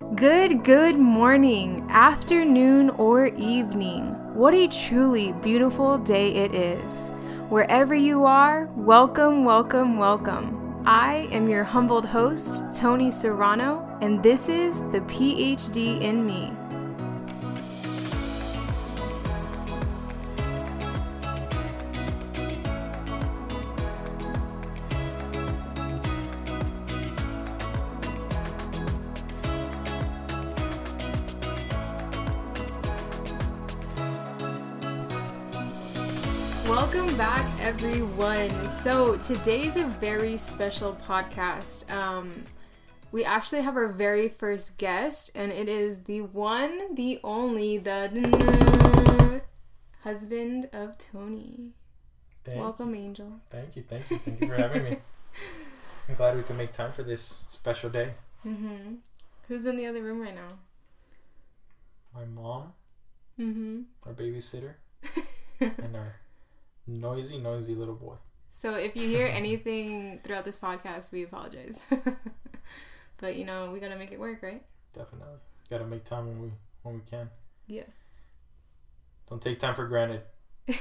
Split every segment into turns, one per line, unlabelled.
Good, good morning, afternoon, or evening. What a truly beautiful day it is. Wherever you are, welcome, welcome, welcome. I am your humbled host, Tony Serrano, and this is the PhD in Me. Everyone. So, today's a very special podcast. Um, we actually have our very first guest, and it is the one, the only, the husband of Tony.
Thank
Welcome,
You.
Angel.
Thank you, thank you, thank you for having me. I'm glad we could make time for this special day.
Mm-hmm. Who's in the other room right now?
My mom,
Mm-hmm.
our babysitter, and our noisy, noisy little boy.
So if you hear anything throughout this podcast, we apologize. but you know, we gotta make it work, right?
Definitely, gotta make time when we when we can.
Yes.
Don't take time for granted.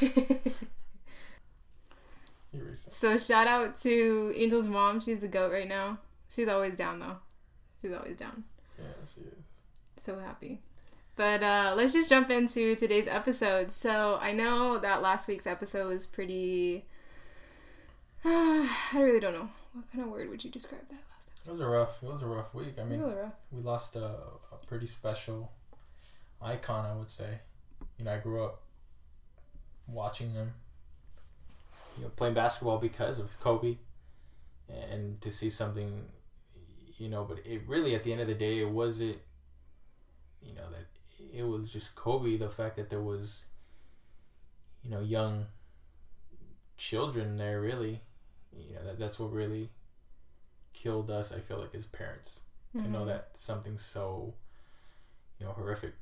You read that.
so shout out to Angel's mom. She's the goat right now. She's always down though. She's always down.
Yeah, she is.
So happy. But uh, let's just jump into today's episode. So I know that last week's episode was pretty. I really don't know. What kind of word would you describe that last
It was a rough. It was a rough week. I mean,
It was a little rough.
we lost a, a pretty special icon, I would say. You know, I grew up watching him, you know, playing basketball because of Kobe, and to see something, you know, but it really, at the end of the day, it wasn't, you know, that it was just Kobe. The fact that there was, you know, young children there, really, you know, that that's what really killed us. I feel like as parents to know
Mhm.
that something so you know horrific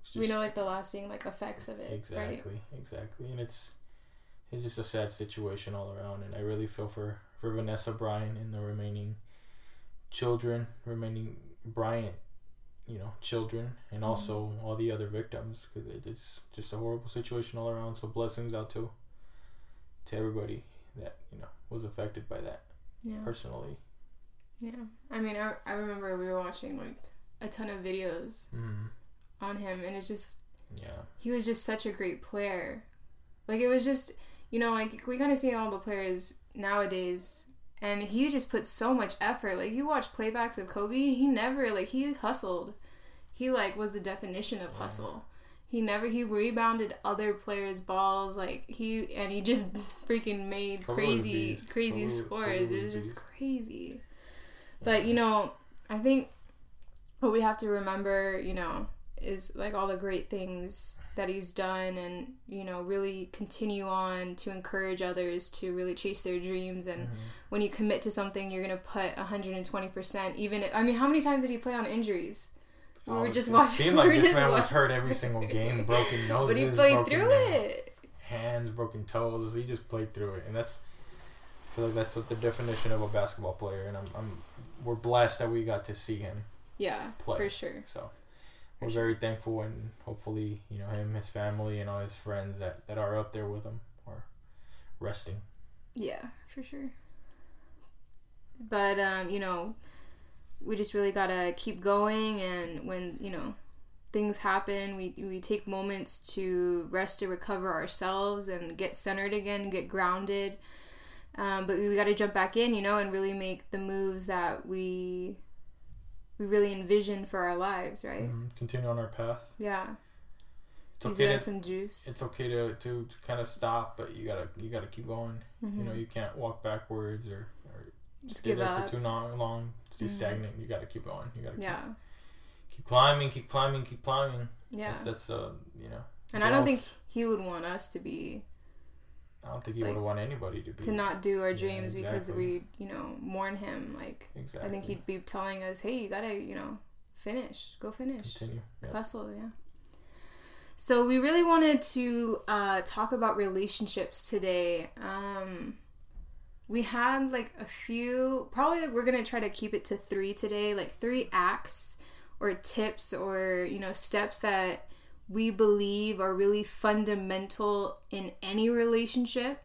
it's
we know like the lasting like effects of it, right?
exactly exactly and it's it's just a sad situation all around and i really feel for for vanessa bryant and the remaining children remaining bryant you know children and
Mm-hmm.
also all the other victims because it's just a horrible situation all around so blessings out to to everybody that you know was affected by that
Yeah.
personally
Yeah. I mean, I, I remember we were watching like a ton of videos
mm,
on him, and it's just,
yeah
he was just such a great player. Like, it was just, you know, like we kind of see all the players nowadays, and he just put so much effort. Like, you watch playbacks of Kobe, he never, like, he hustled. He, like, was the definition of hustle. He never, he rebounded other players' balls, like, he, and he just freaking made
a
crazy, crazy
Kobe-
scores. It was just crazy. But you know, I think what we have to remember, you know, is like all the great things that he's done and, you know, really continue on to encourage others to really chase their dreams and
Mm-hmm.
when you commit to something, you're going to put 120% even if, I mean, how many times did he play on injuries? We were
Oh,
just
it seemed like this man was hurt every single game, broken noses,
But he played through it.
hands, broken toes. He just played through it, and that's I feel like that's the definition of a basketball player. And I'm, I'm we're blessed that we got to see him.
Yeah,
Play.
for sure.
So we're
sure.
very thankful, and hopefully, you know, him, his family, and all his friends that that are up there with him are resting.
Yeah, for sure. But um, you know, we just really gotta keep going, and when you know things happen, we we take moments to rest to recover ourselves and get centered again, get grounded. Um, but we got to jump back in, you know, and really make the moves that we we really envision for our lives, right?
Mhm. Continue on our path.
Yeah.
It's okay to
some juice.
it's okay to, to, to kind of stop, but you gotta you gotta keep going.
Mhm.
You know, you can't walk backwards or
Just
stay
give
there
up.
for too long. Long, it's too
Mhm.
stagnant. You gotta keep going. You gotta
Yeah.
keep, keep climbing, keep climbing, keep climbing.
Yeah.
That's, that's uh, you know.
And I don't think he would want us to be
I don't think he
like,
would want anybody to be
to not do our
Yeah,
dreams because we, you know, mourn him. Like
exactly.
I think he'd be telling us, "Hey, you gotta, you know, finish, go finish,
continue.
Hustle." Yeah. So we really wanted to uh, talk about relationships today. Um, we had like a few. Probably we're gonna try to keep it to three today, like three acts or tips or you know steps that we believe are really fundamental in any relationship.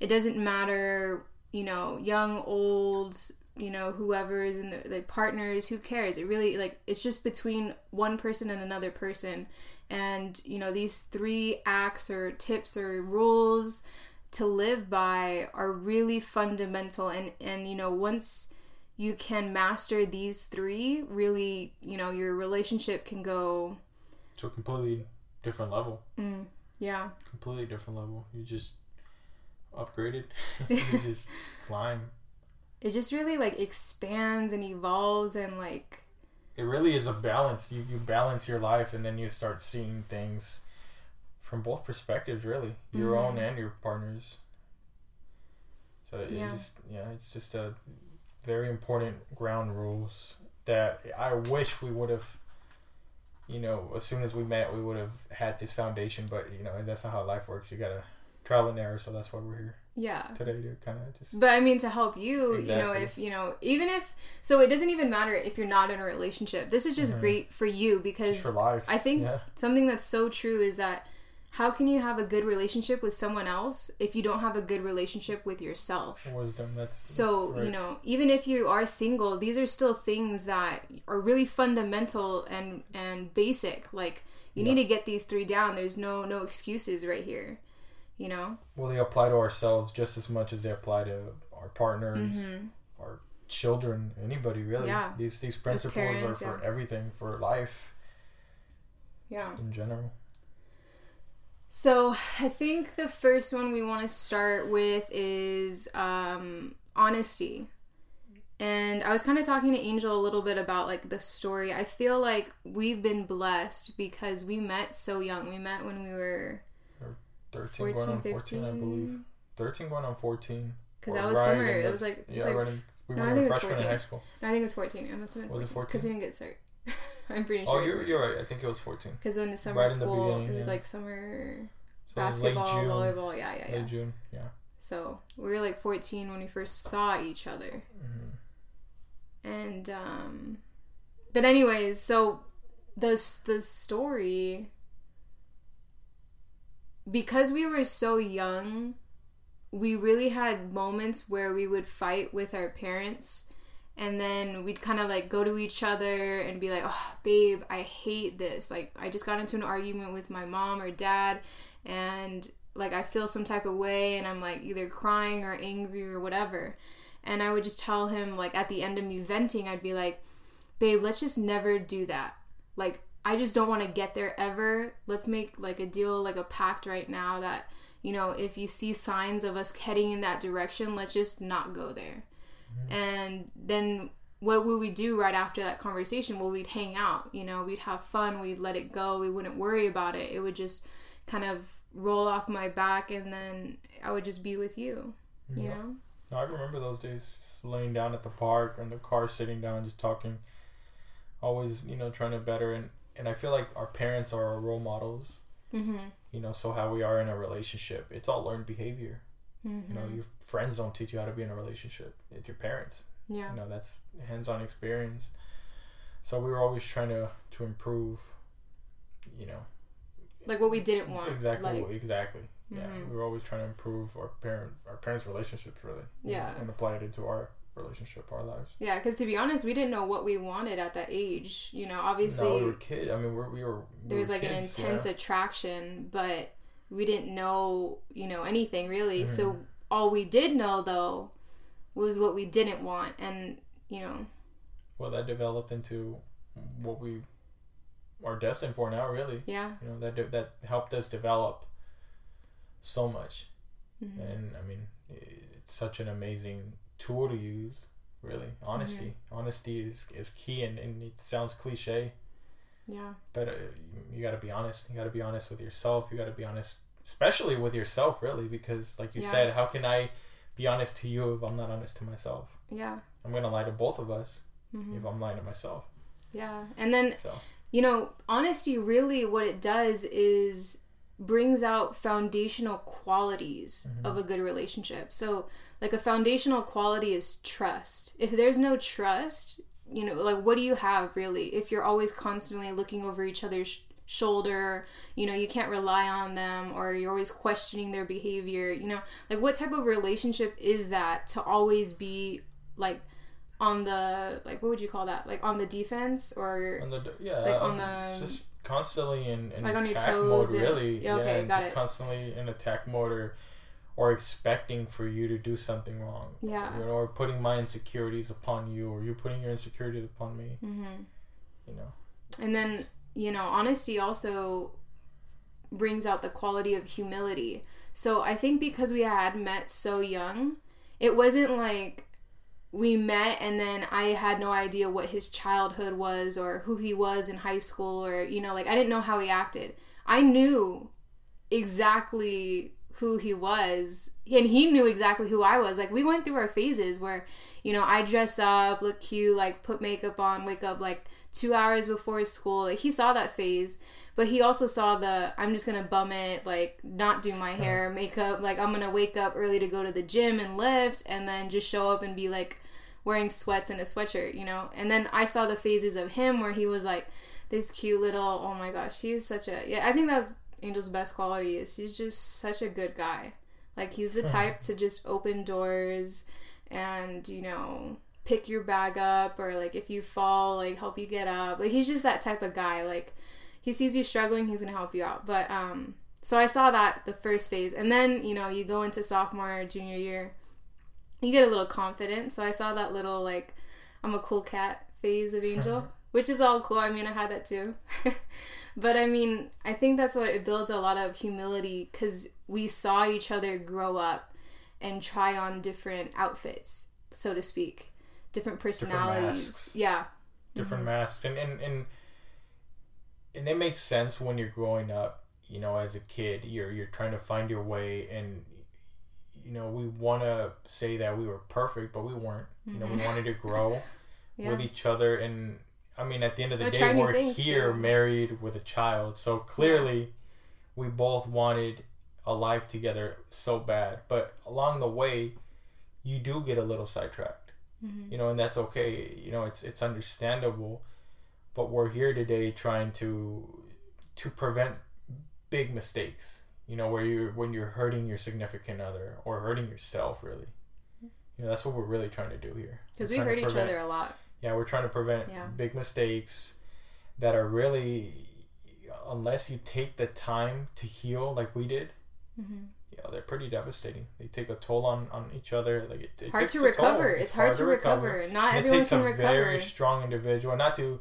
It doesn't matter, you know, young, old, you know, whoever is in the, the partners, who cares? It really, like, it's just between one person and another person. And, you know, these three acts or tips or rules to live by are really fundamental. And, and, you know, once you can master these three, really, you know, your relationship can go
to a completely different level.
Mm, yeah.
Completely different level. You just upgraded. you just climb.
It just really like expands and evolves and like
it really is a balance. You you balance your life and then you start seeing things from both perspectives really. Your mm own and your partner's. So yeah. just yeah, it's just a very important ground rules that I wish we would have you know, as soon as we met, we would have had this foundation. But you know, that's not how life works. You gotta trial and error. So that's why we're here.
Yeah.
Today to kind of just.
But I mean, to help you, exactly. you know, if you know, even if so, it doesn't even matter if you're not in a relationship. This is just mm-hmm. great for you because
for life.
I think
yeah.
something that's so true is that how can you have a good relationship with someone else if you don't have a good relationship with yourself?
Wisdom that's
so
right.
you know even if you are single these are still things that are really fundamental and and basic. Like you yeah. need to get these three down. There's no no excuses right here you know?
Well they apply to ourselves just as much as they apply to our partners
mm-hmm.
our children anybody really.
Yeah.
These these principles parents, are for yeah. everything for life.
Yeah.
In general
so I think the first one we want to start with is um, honesty. And I was kind of talking to Angel a little bit about like the story. I feel like we've been blessed because we met so young. We met when we were
13 14, going on 14, I believe. 13 going on 14.
Because that was right summer. It was like, it was
yeah,
like,
right in, we
no,
were
I think
it
was 14.
in high school.
No, I think it was 14. It must have been 14.
Was it 14?
Because we didn't get start. I'm pretty
oh,
sure.
Oh, you're, you're right. I think it was 14.
Because then the summer
right
school,
the
it was
yeah.
like summer
so
basketball, volleyball. Yeah, yeah, yeah.
Late June, yeah.
So we were like 14 when we first saw each other.
Mm-hmm.
And, um, but anyways, so this the story because we were so young we really had moments where we would fight with our parents and then we'd kind of like go to each other and be like oh babe i hate this. Like i just got into an argument with my mom or dad and like i feel some type of way and i'm like either crying or angry or whatever. And i would just tell him like at the end of me venting i'd be like babe let's just never do that. Like i just don't want to get there ever. Let's make like a deal like a pact right now that you know if you see signs of us heading in that direction let's just not go there and then what would we do right after that conversation? Well, we'd hang out, you know, we'd have fun, we'd let it go, we wouldn't worry about it. It would just kind of roll off my back and then I would just be with you, you yeah. know?
No, I remember those days just laying down at the park or in the car sitting down just talking always, you know, trying to better and and I feel like our parents are our role models.
Mm-hmm.
You know, so how we are in a relationship, it's all learned behavior.
Mm-hmm.
You know, your friends don't teach you how to be in a relationship. It's your parents.
Yeah.
You know, that's hands-on experience. So we were always trying to to improve. You know.
Like what we didn't want.
Exactly.
Like,
exactly.
Mm-hmm.
Yeah. We were always trying to improve our parent our parents' relationships really.
Yeah.
And apply it into our relationship, our lives.
Yeah, because to be honest, we didn't know what we wanted at that age. You know, obviously.
No, we were kids. I mean, we're, we were. We
there was like
kids,
an intense
yeah.
attraction, but we didn't know, you know, anything really.
Mm-hmm.
So all we did know though was what we didn't want. And you know.
Well that developed into what we are destined for now really.
Yeah.
You know that that helped us develop so much.
Mm-hmm.
and i mean it's such an amazing tool to use really. Honesty. Mm-hmm. honesty is, is key and, and it sounds cliche.
Yeah.
But uh, you, you got to be honest. You got to be honest with yourself. You got to be honest especially with yourself really because like you
Yeah.
said how can i be honest to you if i'm not honest to myself?
Yeah.
I'm gonna lie to both of us
hmm
if i'm lying to myself.
Yeah. And then
so.
you know honesty really what it does is brings out foundational qualities
Mhm.
of a good relationship. So like a foundational quality is trust. If there's no trust you know like what do you have really if you're always constantly looking over each other's shoulder you know you can't rely on them or you're always questioning their behavior you know like what type of relationship is that to always be like on the like what would you call that? Like on the defense or
on the yeah
like on
um,
the-
just constantly in, in
Like on your
attack
toes
mode
and-
really.
Yeah, okay,
and
got
just
it.
constantly in attack mode or or expecting for you to do something wrong.
Yeah.
You know, or putting my insecurities upon you or you putting your insecurities upon me.
Mm-hmm.
you know.
And then, you know, honesty also brings out the quality of humility. So I think because we had met so young, it wasn't like we met and then I had no idea what his childhood was or who he was in high school or, you know, like I didn't know how he acted. I knew exactly who he was and he knew exactly who I was. Like we went through our phases where, you know, I dress up, look cute, like put makeup on, wake up like two hours before school. Like he saw that phase, but he also saw the I'm just gonna bum it, like not do my hair, uh-huh. makeup, like I'm gonna wake up early to go to the gym and lift, and then just show up and be like wearing sweats and a sweatshirt, you know. And then I saw the phases of him where he was like this cute little. Oh my gosh, he's such a yeah. I think that's Angel's best quality is he's just such a good guy. Like he's the uh-huh. type to just open doors and you know pick your bag up or like if you fall like help you get up. Like he's just that type of guy. Like he sees you struggling he's gonna help you out. But um so i saw that the first phase. And then you know you go into sophomore junior year you get a little confident. So i saw that little like i'm a cool cat phase of angel which is all cool. I mean i had that too. But i mean i think that's what it builds a lot of humility because we saw each other grow up and try on different outfits so to speak different personalities.
masks.
yeah.
Different
Mm-hmm.
masks. And and and and it makes sense when you're growing up you know as a kid you're you're trying to find your way and you know we want to say that we were perfect but we weren't. You know we wanted to grow
Mm-hmm. yeah.
with each other and i mean at the end of the
Or
day we're here
too.
married with a child. So clearly we both wanted a life together so bad. But along the way you do get a little sidetracked
Mhm.
you know and that's okay you know it's it's understandable but we're here today trying to to prevent big mistakes you know where you when you're hurting your significant other or hurting yourself really you know that's what we're really trying to do here
because we hurt each other a lot
yeah we're trying to prevent
Yeah.
big mistakes that are really unless you take the time to heal like we did
Mhm.
You know, they're pretty devastating they take a toll on on each other like it, it
hard
takes
to
a toll.
recover it's, hard, to recover, not
And
everyone can recover.
it takes a
recover
very strong individual, not to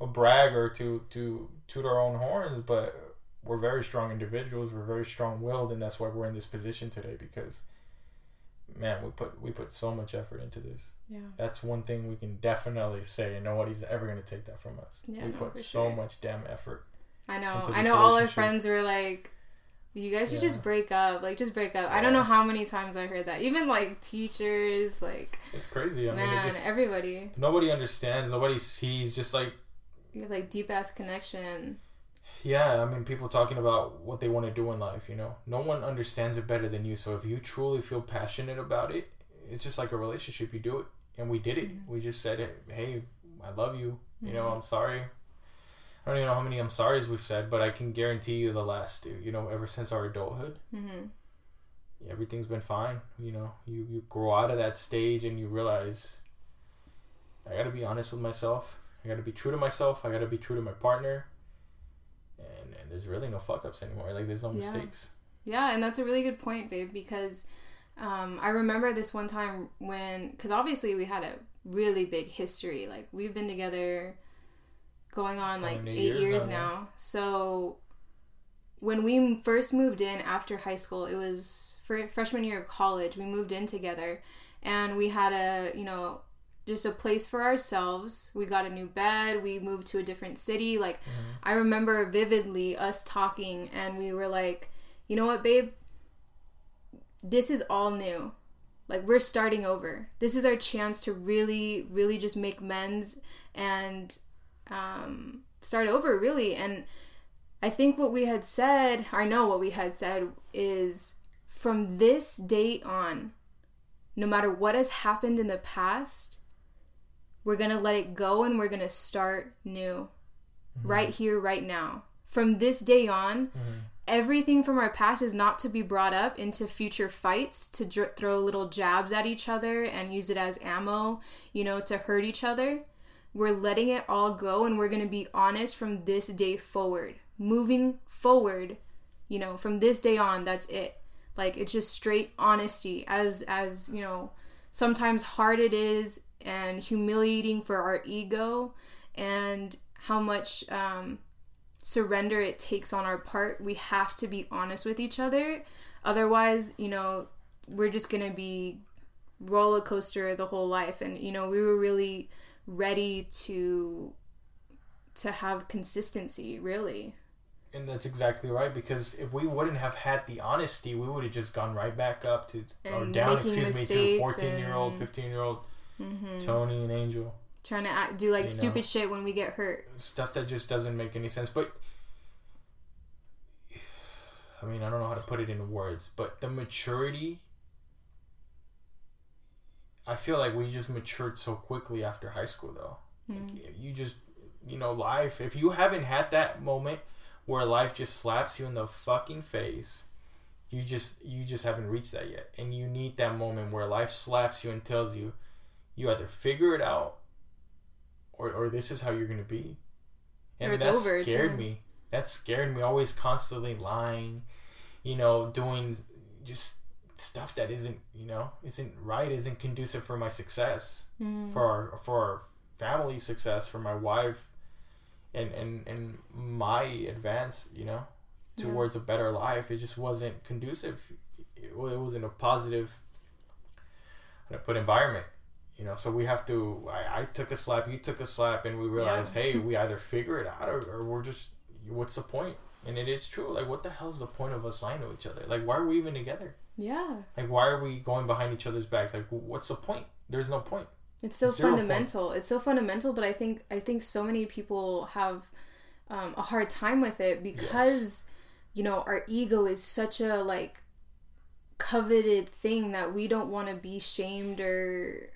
uh, brag or to to toot our own horns, but we're very strong individuals. We're very strong willed, and that's why we're in this position today. Because, man, we put we put so much effort into this.
yeah
That's one thing we can definitely say, and nobody's ever gonna take that from us.
Yeah,
we
no,
put so
sure.
much damn effort.
I know. I know all our friends were like, you guys should
Yeah.
just break up. Like, just break up. I don't know how many times I heard that. Even like teachers, like,
It's crazy. I mean,
man,
it just
everybody.
nobody understands. Nobody sees. Just like
You have like deep ass connection.
Yeah, I mean, people talking about what they want to do in life, you know. No one understands it better than you. So if you truly feel passionate about it, it's just like a relationship. You do it, and we did it. Mm-hmm. We just said it. Hey, I love you. You know, mm-hmm. I'm sorry. I don't even know how many I'm sorries we've said, but I can guarantee you the last, two. you know, ever since our adulthood,
hmm
everything's been fine. You know, you you grow out of that stage and you realize I got to be honest with myself. I got to be true to myself. I got to be true to my partner. And, and there's really no fuck ups anymore. Like there's no
Yeah.
mistakes.
Yeah, and that's a really good point, babe, because um, I remember this one time when, because obviously we had a really big history. Like, we've been together going on like eight
years
years
now.
So, when we first moved in after high school, it was for freshman year of college, we moved in together and we had a, you know, just a place for ourselves. We got a new bed. We moved to a different city. Like, I remember vividly us talking, and we were like, you know what, babe? This is all new. Like, we're starting over. This is our chance to really, really just make amends and um, start over, really. And I think what we had said, I know what we had said, is from this date on, no matter what has happened in the past, we're gonna let it go and we're gonna start new. Right here right now. From this day on everything from our past is not to be brought up into future fights to dr- throw little jabs at each other and use it as ammo you know to hurt each other we're letting it all go and we're going to be honest from this day forward. Moving forward you know from this day on that's it. Like it's just straight honesty as as you know sometimes hard it is and humiliating for our ego and how much um surrender it takes on our part. We have to be honest with each other. Otherwise you know we're just gonna be roller coaster the whole life. And you know we were really ready to to have consistency really
And that's exactly right because if we wouldn't have had the honesty, we would have just gone right back up to or down, excuse me, to 14 year old, 15 year old
hmm
Tony and Angel.
trying to act, do like
You know.
stupid shit when we get hurt
Stuff that just doesn't make any sense. But I mean, I don't know how to put it in words, but the maturity. I feel like we just matured so quickly after high school, though.
Mm.
Like, you just, you know, life. If you haven't had that moment where life just slaps you in the fucking face, you just, you just haven't reached that yet. And you need that moment where life slaps you and tells you, you either figure it out, or, or this is how you're gonna be. And
Or it's
that
over,
scared
too.
me. That scared me. Always constantly lying, you know, doing just stuff that isn't, you know, isn't right, isn't conducive for my success
Mm.
for our for our family success, for my wife, and and and my advance, you know,
Yeah.
towards a better life. It just wasn't conducive. It, it wasn't a positive. I put environment, you know. So we have to. I, I took a slap. You took a slap, and we realized, hey, we either figure it out or, or we're just. What's the point? And it is true. Like, what the hell's the point of us lying to each other? Like, why are we even together?
Yeah
Like, why are we going behind each other's backs? Like, what's the point? There's no point.
It's so
Zero
fundamental. It's so fundamental, but I think I think so many people have um, a hard time with it because you know our ego is such a like coveted thing that we don't want to be shamed or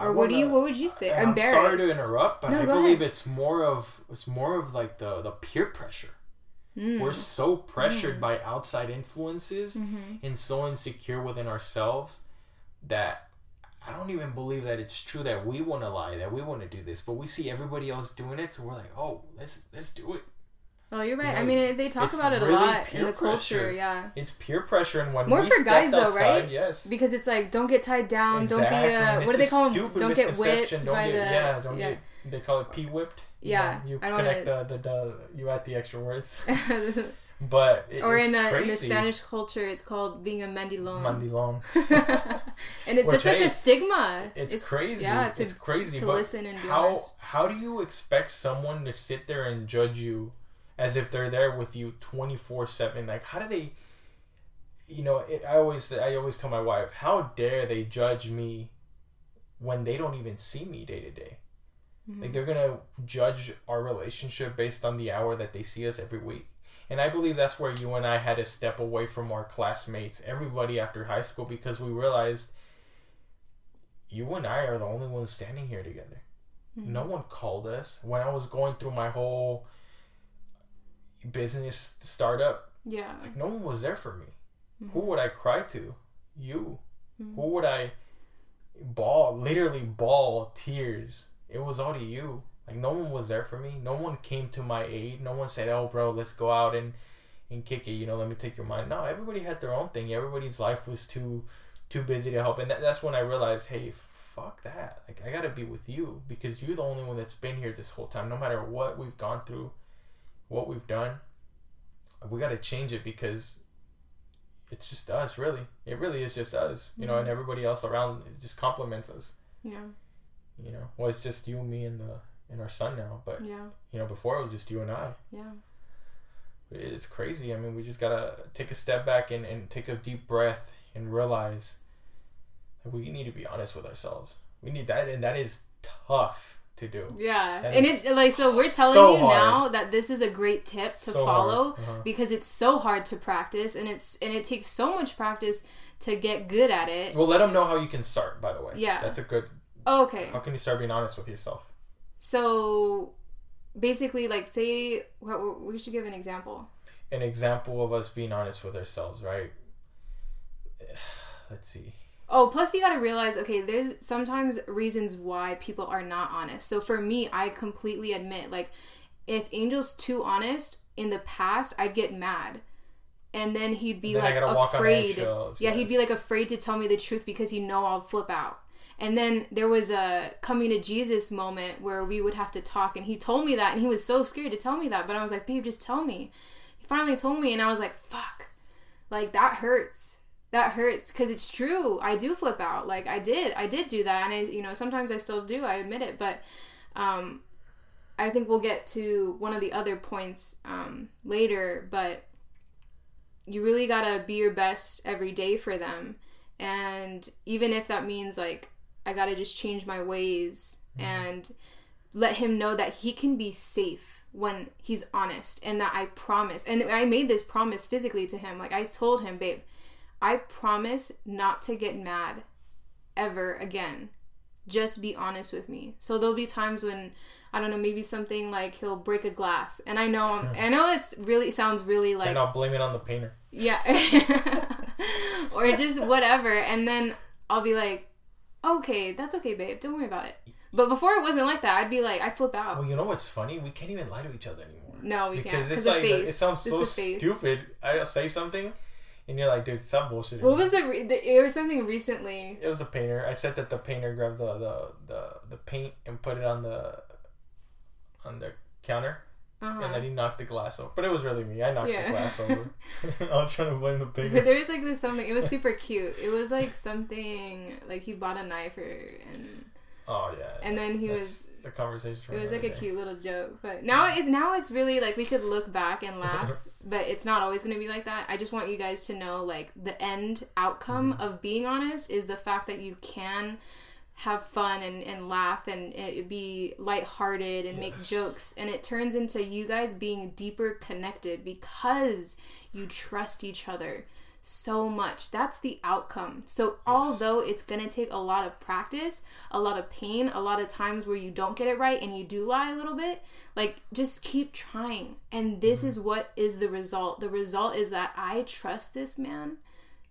or what do you what would you say?
I'm sorry to interrupt, but
No,
I believe
ahead.
it's more of it's more of like the the peer pressure.
Mm.
We're so pressured by outside influences
Mhm.
and so insecure within ourselves that I don't even believe that it's true that we want to lie, that we want to do this, but we see everybody else doing it, so we're like, oh, let's let's do it.
Oh, you're right.
know,
I mean, they talk about it a
really
lot in the culture.
pressure.
Yeah.
It's peer pressure, and when
More
we
for guys,
stepped
though,
outside,
right?
Yes,
Because it's like, don't get tied down. Don't be a what do they call them? Don't get whipped
Don't
by
get-
the
yeah. Don't
yeah.
get they call it p whipped.
Yeah,
you,
I
know, you connect the, the the you add the extra words, but it, it's
in a, in the. Spanish culture, it's called being a mandilon.
mandilon.
and it's
Which,
such like a stigma.
It's, crazy.
Yeah, to,
it's crazy.
to
but
listen and be
how
honest.
how do you expect someone to sit there and judge you as if they're there with you twenty four seven? Like how do they? You know, it, I always I always tell my wife, how dare they judge me when they don't even see me day to day.
Mm-hmm.
Like they're gonna judge our relationship based on the hour that they see us every week. And I believe that's where you and I had to step away from our classmates, everybody after high school, because we realized you and I are the only ones standing here together.
Mm-hmm.
No one called us. When I was going through my whole business startup,
Yeah.
like no one was there for me.
Mm-hmm.
Who would I cry to? You.
Mhm.
Who would I ball literally ball tears? It was all to you. Like no one was there for me. No one came to my aid. No one said, "Oh, bro, let's go out and and kick it." You know, let me take your mind. No, everybody had their own thing. Everybody's life was too too busy to help, and that, that's when I realized, hey, fuck that. Like I gotta be with you because you're the only one that's been here this whole time. No matter what we've gone through, what we've done, we gotta change it because it's just us. Really, it really is just us. You know, and mm-hmm. everybody else around just compliments us.
Yeah.
You know, well, it's just you, me, and the and our son now. But
Yeah.
you know, before it was just you and I.
Yeah.
It's crazy. I mean, we just gotta take a step back and, and take a deep breath and realize that we need to be honest with ourselves. We need that, and that is tough to do.
Yeah.
That
And
is
it like so we're telling
so
you
hard.
now that this is a great tip to
So
follow.
Uh-huh.
because it's so hard to practice and it's and it takes so much practice to get good at it.
Well, let them know how you can start. By the way,
Yeah.
that's a good
okay.
How can you start being honest with yourself?
So basically, like, say, what, we should give an example.
An example of us being honest with ourselves, right? Let's see.
Oh, plus you got to realize, okay, there's sometimes reasons why people are not honest. So for me, I completely admit, like, if Angel's too honest in the past, I'd get mad. And then he'd be
Then
like
gotta walk on
afraid. Yeah, he'd be like afraid to tell me the truth because he know I'll flip out. And then there was a coming to Jesus moment where we would have to talk, and he told me that, and he was so scared to tell me that. But I was like, babe, just tell me. He finally told me, and I was like, fuck, like that hurts. That hurts because it's true. I do flip out. Like I did, I did do that, and I, you know, sometimes I still do. I admit it, but um, I think we'll get to one of the other points um, later. But you really gotta be your best every day for them, and even if that means like I gotta just change my ways mm-hmm. and let him know that he can be safe when he's honest and that I promise. And I made this promise physically to him. Like I told him, babe, I promise not to get mad ever again. Just be honest with me. So there'll be times when I don't know, maybe something like he'll break a glass, and I know I'm, I know it's really sounds really like
and I'll blame it on the painter.
yeah. or just whatever. And then I'll be like, okay, that's okay, babe. Don't worry about it. But before it wasn't like that. I'd be like, I flip out.
Well, you know what's funny? We can't even lie to each other anymore.
No, we
because
can't. Because of
like
face.
it sounds so stupid. I'll say something, and you're like, dude, stop bullshitting.
What was the, re- the? It was something recently.
It was a painter. I said that the painter grabbed the, the, the, the paint and put it on the on the counter, and
Uh-huh.
then he knocked the glass over. But it was really me. I knocked
Yeah.
the glass over. I was trying to blame the
pig.
But
there was like this something. It was super cute. It was like something like he bought a knife or and
Oh yeah.
and then he was
the conversation. For
It was like a cute little joke, but now it now it's really like we could look back and laugh, but it's not always going to be like that. I just want you guys to know like the end outcome
Mm-hmm.
of being honest is the fact that you can have fun and, and laugh and it be lighthearted and make jokes and it turns into you guys being deeper connected because you trust each other so much. That's the outcome. So, although it's going to take a lot of practice, a lot of pain, a lot of times where you don't get it right and you do lie a little bit, like just keep trying. And this mm-hmm. is what is the result. The result is that I trust this man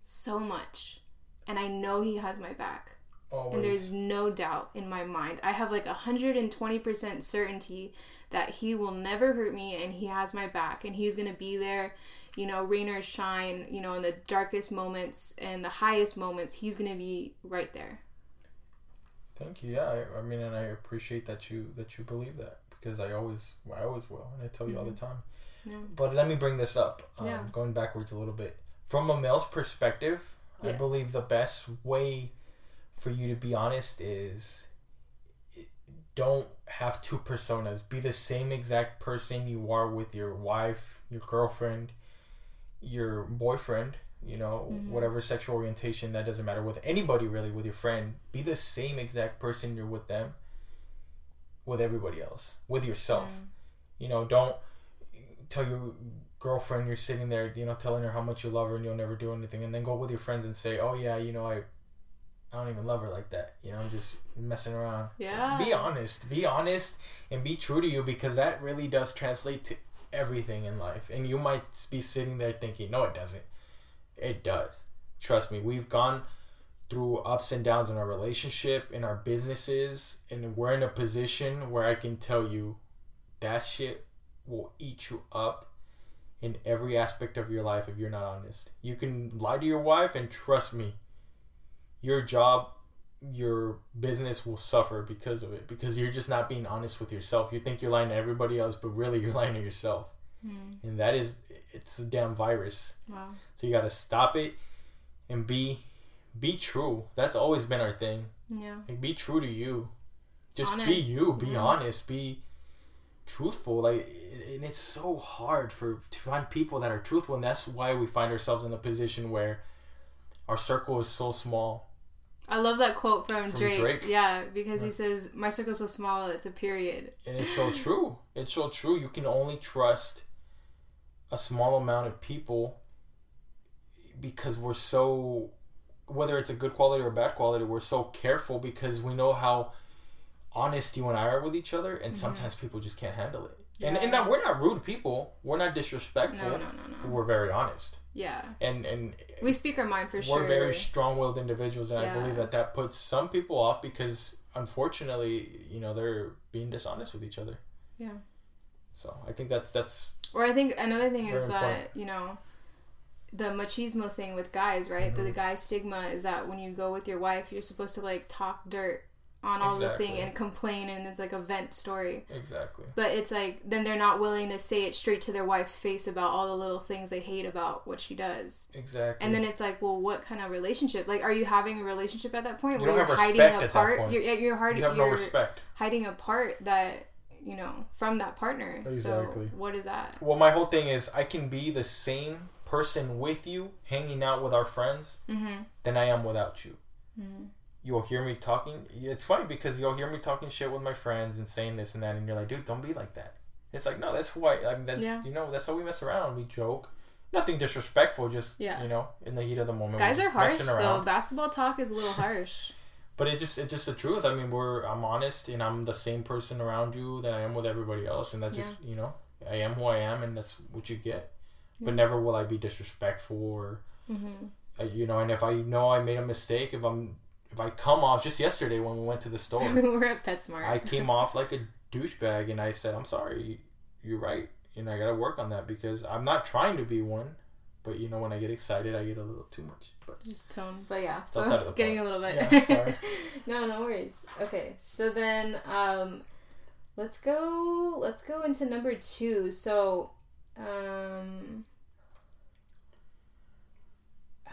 so much and I know he has my back.
Always.
And there's no doubt in my mind. I have like 120% certainty that he will never hurt me and he has my back and he's going to be there, you know, rain or shine, you know, in the darkest moments and the highest moments, he's going to be right there.
Thank you. Yeah, I, I mean, and I appreciate that you that you believe that because I always I always will, and I tell you all the time.
Yeah.
But let me bring this up. Um,
Yeah.
Going backwards a little bit from a male's perspective, I believe the best way for you to be honest is don't have two personas. Be the same exact person you are with your wife, your girlfriend, your boyfriend, you know,
Mm-hmm.
whatever sexual orientation, that doesn't matter. With anybody really, with your friend, be the same exact person you're with them, with everybody else, with yourself.
Mm.
You know, don't tell your girlfriend you're sitting there, you know, telling her how much you love her and you'll never do anything, and then go with your friends and say, "Oh yeah, you know, I, I don't even love her like that. You know, I'm just messing around."
Yeah.
Be honest. Be honest and be true to you because that really does translate to everything in life. And you might be sitting there thinking, "No, it doesn't." It does. Trust me. We've gone through ups and downs in our relationship, in our businesses, and we're in a position where I can tell you that shit will eat you up in every aspect of your life if you're not honest. You can lie to your wife and trust me, your job, your business will suffer because of it because you're just not being honest with yourself. You think you're lying to everybody else, but really you're lying to yourself.
Mm.
And that is it's a damn virus.
Wow.
So you got to stop it and be be true. That's always been our thing.
Yeah.
Like be true to you. Just be you. Be
yeah.
honest. Be truthful. Like, and it's so hard for to find people that are truthful, and that's why we find ourselves in a position where our circle is so small.
I love that quote from,
From
Drake.
Drake?
Yeah, because he says, "My circle's so small, it's a period."
And it's so true. It's so true. You can only trust a small amount of people because we're so whether it's a good quality or bad quality, we're so careful because we know how honest you and I are with each other, and sometimes people just can't handle it. And and
Mm-hmm.
That we're not rude people. We're not disrespectful.
No, no, no, no.
We're very honest,
Yeah.
and and
We speak our mind for sure.
we're very strong-willed individuals, and I believe that that puts some people off because unfortunately, you know, they're being dishonest with each other.
Yeah.
So I think that's that's
Or I think another thing is that, you know, the machismo thing with guys, right?
Mm-hmm.
The, the guy stigma is that when you go with your wife, you're supposed to like talk dirt on all the thing and complain and it's like a vent story.
exactly.
But it's like then they're not willing to say it straight to their wife's face about all the little things they hate about what she does.
Exactly.
And then it's like, well, what kind of relationship? Like, are you having a relationship at that point
You
where
don't
you're
have
hiding
respect
a
at that
part?
point.
You're, yeah, you're hard.
you have
you're
no respect.
hiding a part that you know from that partner.
Exactly.
So what is that?
Well, my whole thing is I can be the same person with you, hanging out with our friends,
Mm-hmm.
than I am without you.
Mhm.
You'll hear me talking. It's funny because you'll hear me talking shit with my friends and saying this and that, and you're like, dude, don't be like that. It's like, no, that's who I. I mean, that's
Yeah.
you know, that's how we mess around. We joke. Nothing disrespectful, just
Yeah.
you know, in the heat of the moment.
Guys
we're
harsh though. Basketball talk is a little harsh.
But it just it's just the truth. I mean, we're I'm honest and I'm the same person around you that I am with everybody else, and that's just you know I am who I am, and that's what you get. But never will I be disrespectful or
Mm-hmm.
you know. And if I know I made a mistake, if I'm if I come off just yesterday when we went to the store,
We're at PetSmart.
I came off like a douchebag, and I said I'm sorry. You're right, and I gotta work on that because I'm not trying to be one. But you know, when I get excited, I get a little too much. But
Just tone, but yeah. So getting
point.
a little bit.
Yeah, sorry.
no, no worries. Okay, so then um, let's go. Let's go into number two. So, um,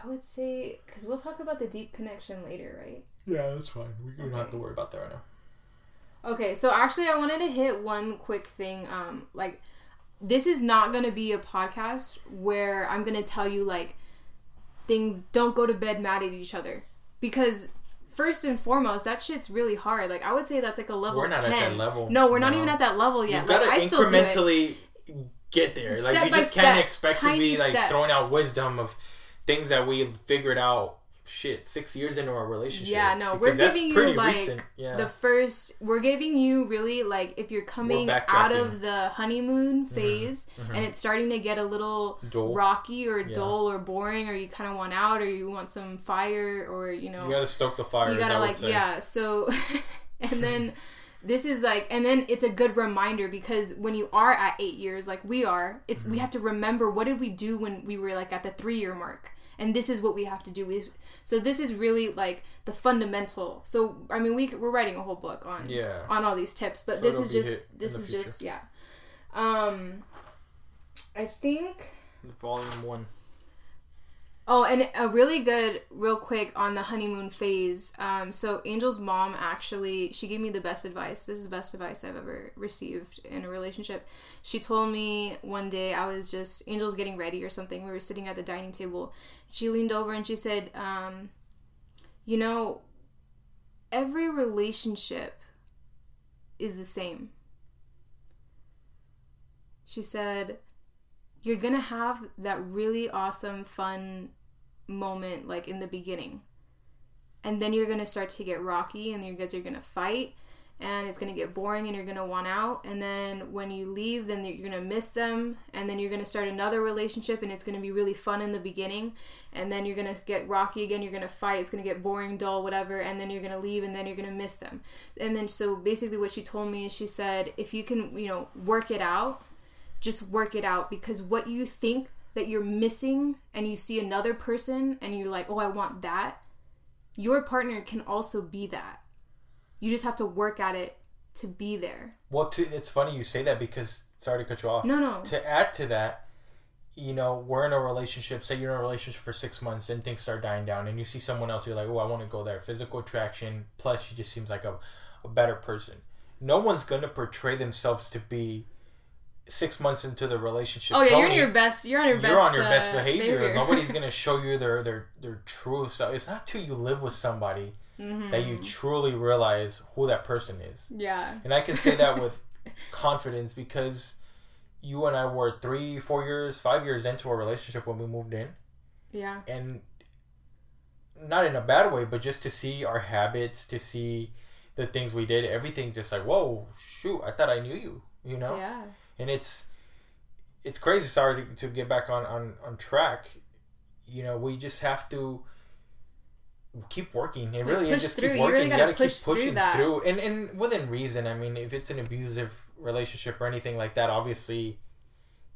I would say because we'll talk about the deep connection later, right?
yeah, that's fine. We don't have to worry about that right now.
Okay, so actually, I wanted to hit one quick thing. Um, like, this is not gonna be a podcast where I'm gonna tell you like things. Don't go to bed mad at each other because first and foremost, that shit's really hard. Like, I would say that's like a level
We're not
ten.
at that level.
No, we're not even at that level yet.
You
Like,
gotta
I still do it.
incrementally get there. Like
Step
you
by
just can't
step,
expect to be like
steps.
throwing out wisdom of things that we figured out. Shit, six years into our relationship.
Yeah, no, we're giving you like.
Yeah.
the first. We're giving you really like if you're coming out of the honeymoon
Mm-hmm.
phase and it's starting to get a little
Dull.
rocky or
Yeah.
dull or boring, or you kind of want out, or you want some fire, or you know
you gotta stoke the fire.
you gotta like yeah so and then this is like and then it's a good reminder because when you are at eight years like we are it's
Mm-hmm.
we have to remember what did we do when we were like at the three year mark and this is what we have to do is so this is really like the fundamental so i mean we, we're writing a whole book on
Yeah.
on all these tips but
So
this is just this is
future.
just yeah um i think
Volume one.
Oh, and a really good, real quick on the honeymoon phase. Um, so Angel's mom actually, she gave me the best advice. This is the best advice I've ever received in a relationship. She told me one day I was just Angel's getting ready or something. We were sitting at the dining table. She leaned over and she said, um, "You know, every relationship is the same." She said, "You're gonna have that really awesome, fun." Moment like in the beginning. And then you're gonna start to get rocky and you guys are gonna fight and it's gonna get boring and you're gonna want out. And then when you leave then you're gonna miss them and then you're gonna start another relationship and it's gonna be really fun in the beginning. And then you're gonna get rocky again you're gonna fight it's gonna get boring dull whatever and then you're gonna leave and then you're gonna miss them. And then so basically what she told me is she said if you can you know work it out just work it out because what you think that you're missing and you see another person and you're like, oh, I want that, your partner can also be that. You just have to work at it to be there.
Well, to, it's funny you say that because sorry to cut you off.
No, no.
To add to that, you know, we're in a relationship. Say you're in a relationship for six months and things start dying down, and you see someone else. You're like, oh, I want to go there. Physical attraction. Plus, she just seems like a, a better person. No one's gonna portray themselves to be six months into the relationship.
Oh yeah, you're on your best. You're on your best.
you're on your
uh,
best behavior. Nobody's gonna show you their their their true self. It's not till you live with somebody
Mhm.
that you truly realize who that person is.
Yeah.
And I can say that with confidence because you and I were three, four years, five years into a relationship when we moved in,
Yeah.
and not in a bad way, but just to see our habits, to see the things we did, everything's just like, whoa, shoot, I thought I knew you, you know?
Yeah.
And it's it's crazy. Sorry to, to get back on, on on track. You know, we just have to keep working. It really is just
through.
keep
You
working.
really
You,
gotta
gotta
push
keep
through
pushing
that.
through, and and within reason. I mean, if it's an abusive relationship or anything like that, obviously,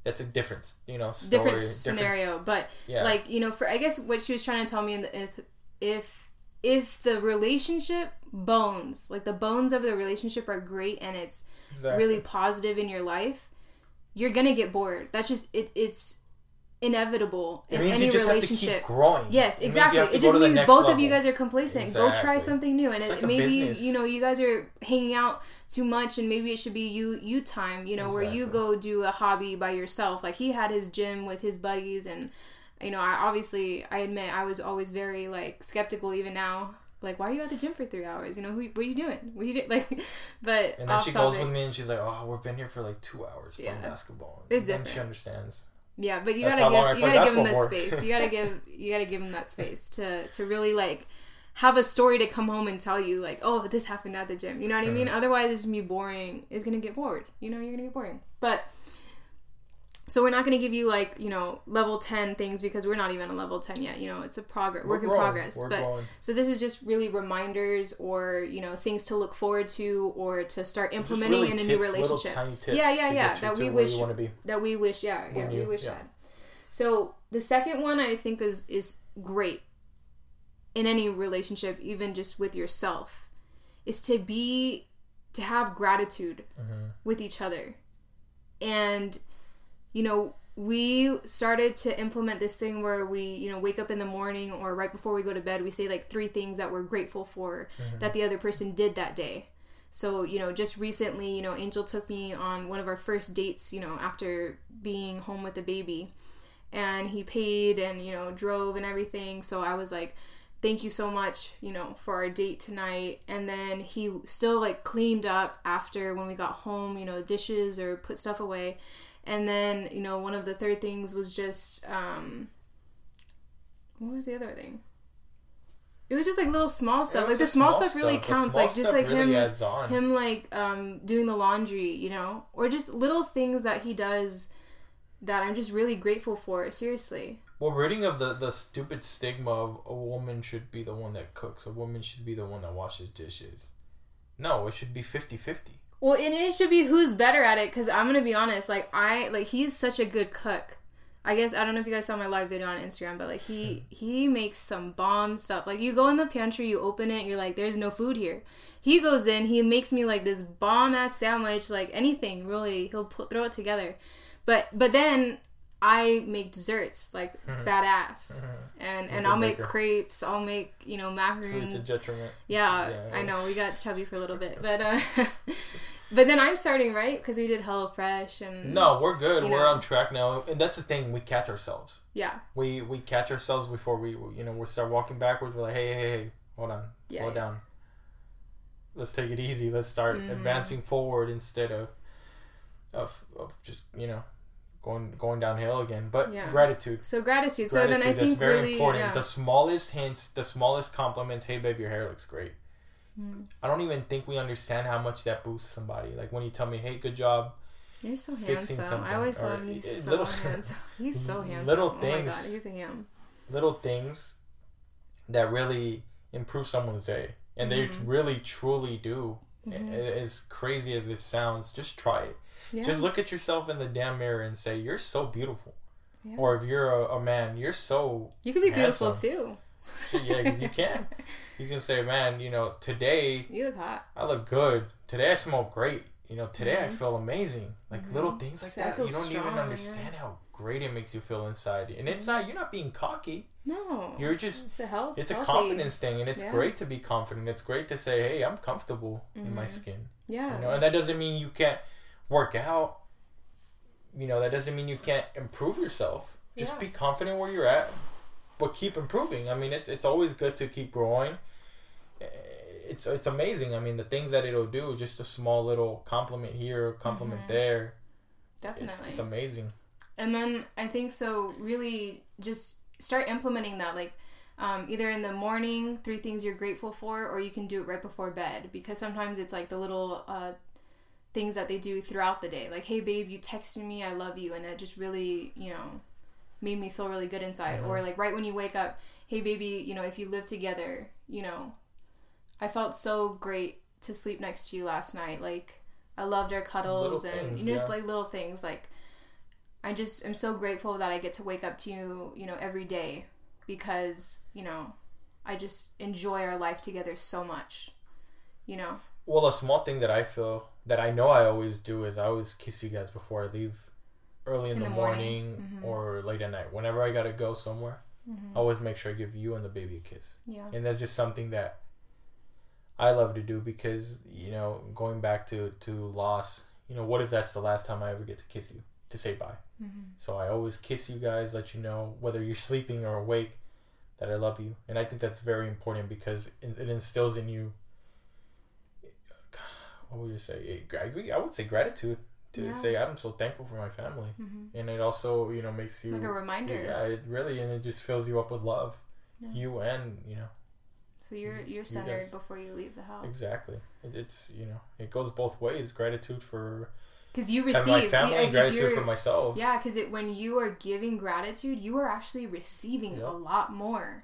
that's a different, you know, story,
different scenario but
Yeah.
like you know for i guess what she was trying to tell me in the, if if if the relationship bones like the bones of the relationship are great and it's
Exactly.
really positive in your life you're gonna get bored that's just it it's inevitable
It
in
means
any
you just
relationship
have to keep growing.
Yes,
It means
exactly.
have
It just means both of you guys are complacent. Go try something new, and it,
like
maybe you know you guys are hanging out too much, and maybe it should be you you time. You know where you go do a hobby by yourself. Like he had his gym with his buddies, and you know I obviously I admit I was always very like skeptical even now. Like why are you at the gym for three hours? You know who, what are you doing? What are you doing? Like, but
And then she goes
topic.
with me and she's like, "Oh, we've been here for like two hours playing
Yeah.
basketball."
It's
then she understands.
Yeah, but you
That's
gotta
how long I
give you gotta give them the space. You gotta give you gotta give them that space to to really like have a story to come home and tell you like, oh, this happened at the gym. You know what I mean? Mm. Otherwise, it's gonna be boring. It's gonna get bored. You know, you're gonna get boring. But so we're not gonna give you like you know level ten things because we're not even a level ten yet. You know, it's a progress,
We're
work in
growing.
progress.
We're
but
growing.
so this is just really reminders or you know things to look forward to or to start implementing
really
in a new relationship Yeah, yeah, yeah, that we wish-
you to
that we wish yeah yeah
When
we wish
yeah.
that so the second one i think is is great in any relationship even just with yourself is to be to have gratitude
Mm-hmm.
with each other and you know we started to implement this thing where we you know wake up in the morning or right before we go to bed we say like three things that we're grateful for mm-hmm. that the other person did that day. So you know just recently you know angel took me on one of our first dates you know after being home with the baby. And he paid and you know drove and everything. So i was like thank you so much you know for our date tonight. And then he still like cleaned up after when we got home you know dishes or put stuff away and then you know one of the third things was just um what was the other thing? It was just like little small stuff. like the small, stuff really
The
counts like just like
really
him him like um doing the laundry you know? Or just little things that he does that i'm just really grateful for seriously.
Well, ridding of the the stupid stigma of a woman should be the one that cooks, a woman should be the one that washes dishes. No, it should be 50-50.
Well and it should be who's better at it because i'm gonna be honest like i like he's such a good cook i guess i don't know if you guys saw my live video on instagram but like he he makes some bomb stuff like you go in the pantry you open it you're like there's no food here he goes in he makes me like this bomb ass sandwich like anything really he'll put throw it together but but then I make desserts like badass, and and
You're a
I'll make crepes. I'll make you know macaroons.
detriment.
Yeah,
Yeah.
I know we got chubby for a little bit, but uh, but then I'm starting right because we did Hello Fresh and
No, we're good.
You
We're on track now, and that's the thing. We catch ourselves.
yeah,
We we catch ourselves before we you know we start walking backwards. We're like, hey, hey, hey, hold on,
Yeah,
slow
yeah.
down. Let's take it easy. Let's start
Mhm.
advancing forward instead of of of just you know going going downhill again. But
Yeah.
gratitude.
so gratitude. So then I
that's
think
very
really
important.
yeah.
The smallest hints, the smallest compliments. Hey, babe, your hair looks great.
Mm.
I don't even think we understand how much that boosts somebody. Like when you tell me, "Hey, good job,"
You're so
fixing
handsome.
something,
I always
or
him. He's so
little-
handsome. He's so handsome.
little
Oh my
things.
god, he's a ham.
little things that really improve someone's day, and they
Mhm.
really truly do.
Mhm.
As crazy as it sounds, just try it.
Yeah.
Just look at yourself in the damn mirror and say, "You're so beautiful."
Yeah.
Or if you're a, a man, you're so
you could be beautiful too.
yeah. 'cause you can. You can say, "Man, you know, today
You look hot.
I look good. Today I smell great. You know, today I
Mhm.
feel amazing. Like
Mhm.
little things like
So I
that. You don't
strong,
even
yeah.
understand how great it makes you feel inside. And it's not you're not being cocky.
No,
You're just
it's a health.
it's a confidence thing and it's
Yeah.
great to be confident. It's great to say, "Hey, I'm comfortable in my
Mhm.
skin."
Yeah.
You know, and that doesn't mean you can't work out. You know, that doesn't mean you can't improve yourself. Just
Yeah.
be confident where you're at, but keep improving. I mean, it's it's always good to keep growing. It's it's amazing. I mean, the things that it'll do, just a small little compliment here, compliment
Mhm.
there. It's,
Definitely.
it's amazing.
And then I think so really just start implementing that like um, either in the morning, three things you're grateful for, or you can do it right before bed because sometimes it's like the little uh, things that they do throughout the day. Like, hey, babe, you texted me, I love you. And that just really, you know, made me feel really good inside. Or uh-huh. like right when you wake up, hey, baby, you know, if you live together, you know, I felt so great to sleep next to you last night. Like, I loved our cuddles
Little
and
things,
you know, just like little things. Like, I just am so grateful that I get to wake up to you, you know, every day because, you know, I just enjoy our life together so much. You know?
Well, a small thing that I feel that I know I always do is I always kiss you guys before I leave, early in, the, morning,
Mhm.
or late at night. Whenever I gotta go somewhere,
Mhm.
I always make sure I give you and the baby a kiss,
Yeah.
and that's just something that I love to do because you know going back to to loss. You know, what if that's the last time I ever get to kiss you to say bye?
hmm
So I always kiss you guys, let you know whether you're sleeping or awake that I love you, and I think that's very important because it, it instills in you. What would you say? I would say gratitude to
Yeah.
say I'm so thankful for my family,
hmm
and it also you know makes you
Like a reminder.
yeah, it really and it just fills you up with love,
Yeah.
you and you know
So you're
You
you're centered
guys.
before you leave the house.
exactly. It, it's you know it goes both ways. Gratitude for
Because you receive
my family, gratitude for myself.
Yeah, because it when you are giving gratitude, you are actually receiving
Yeah.
a lot more.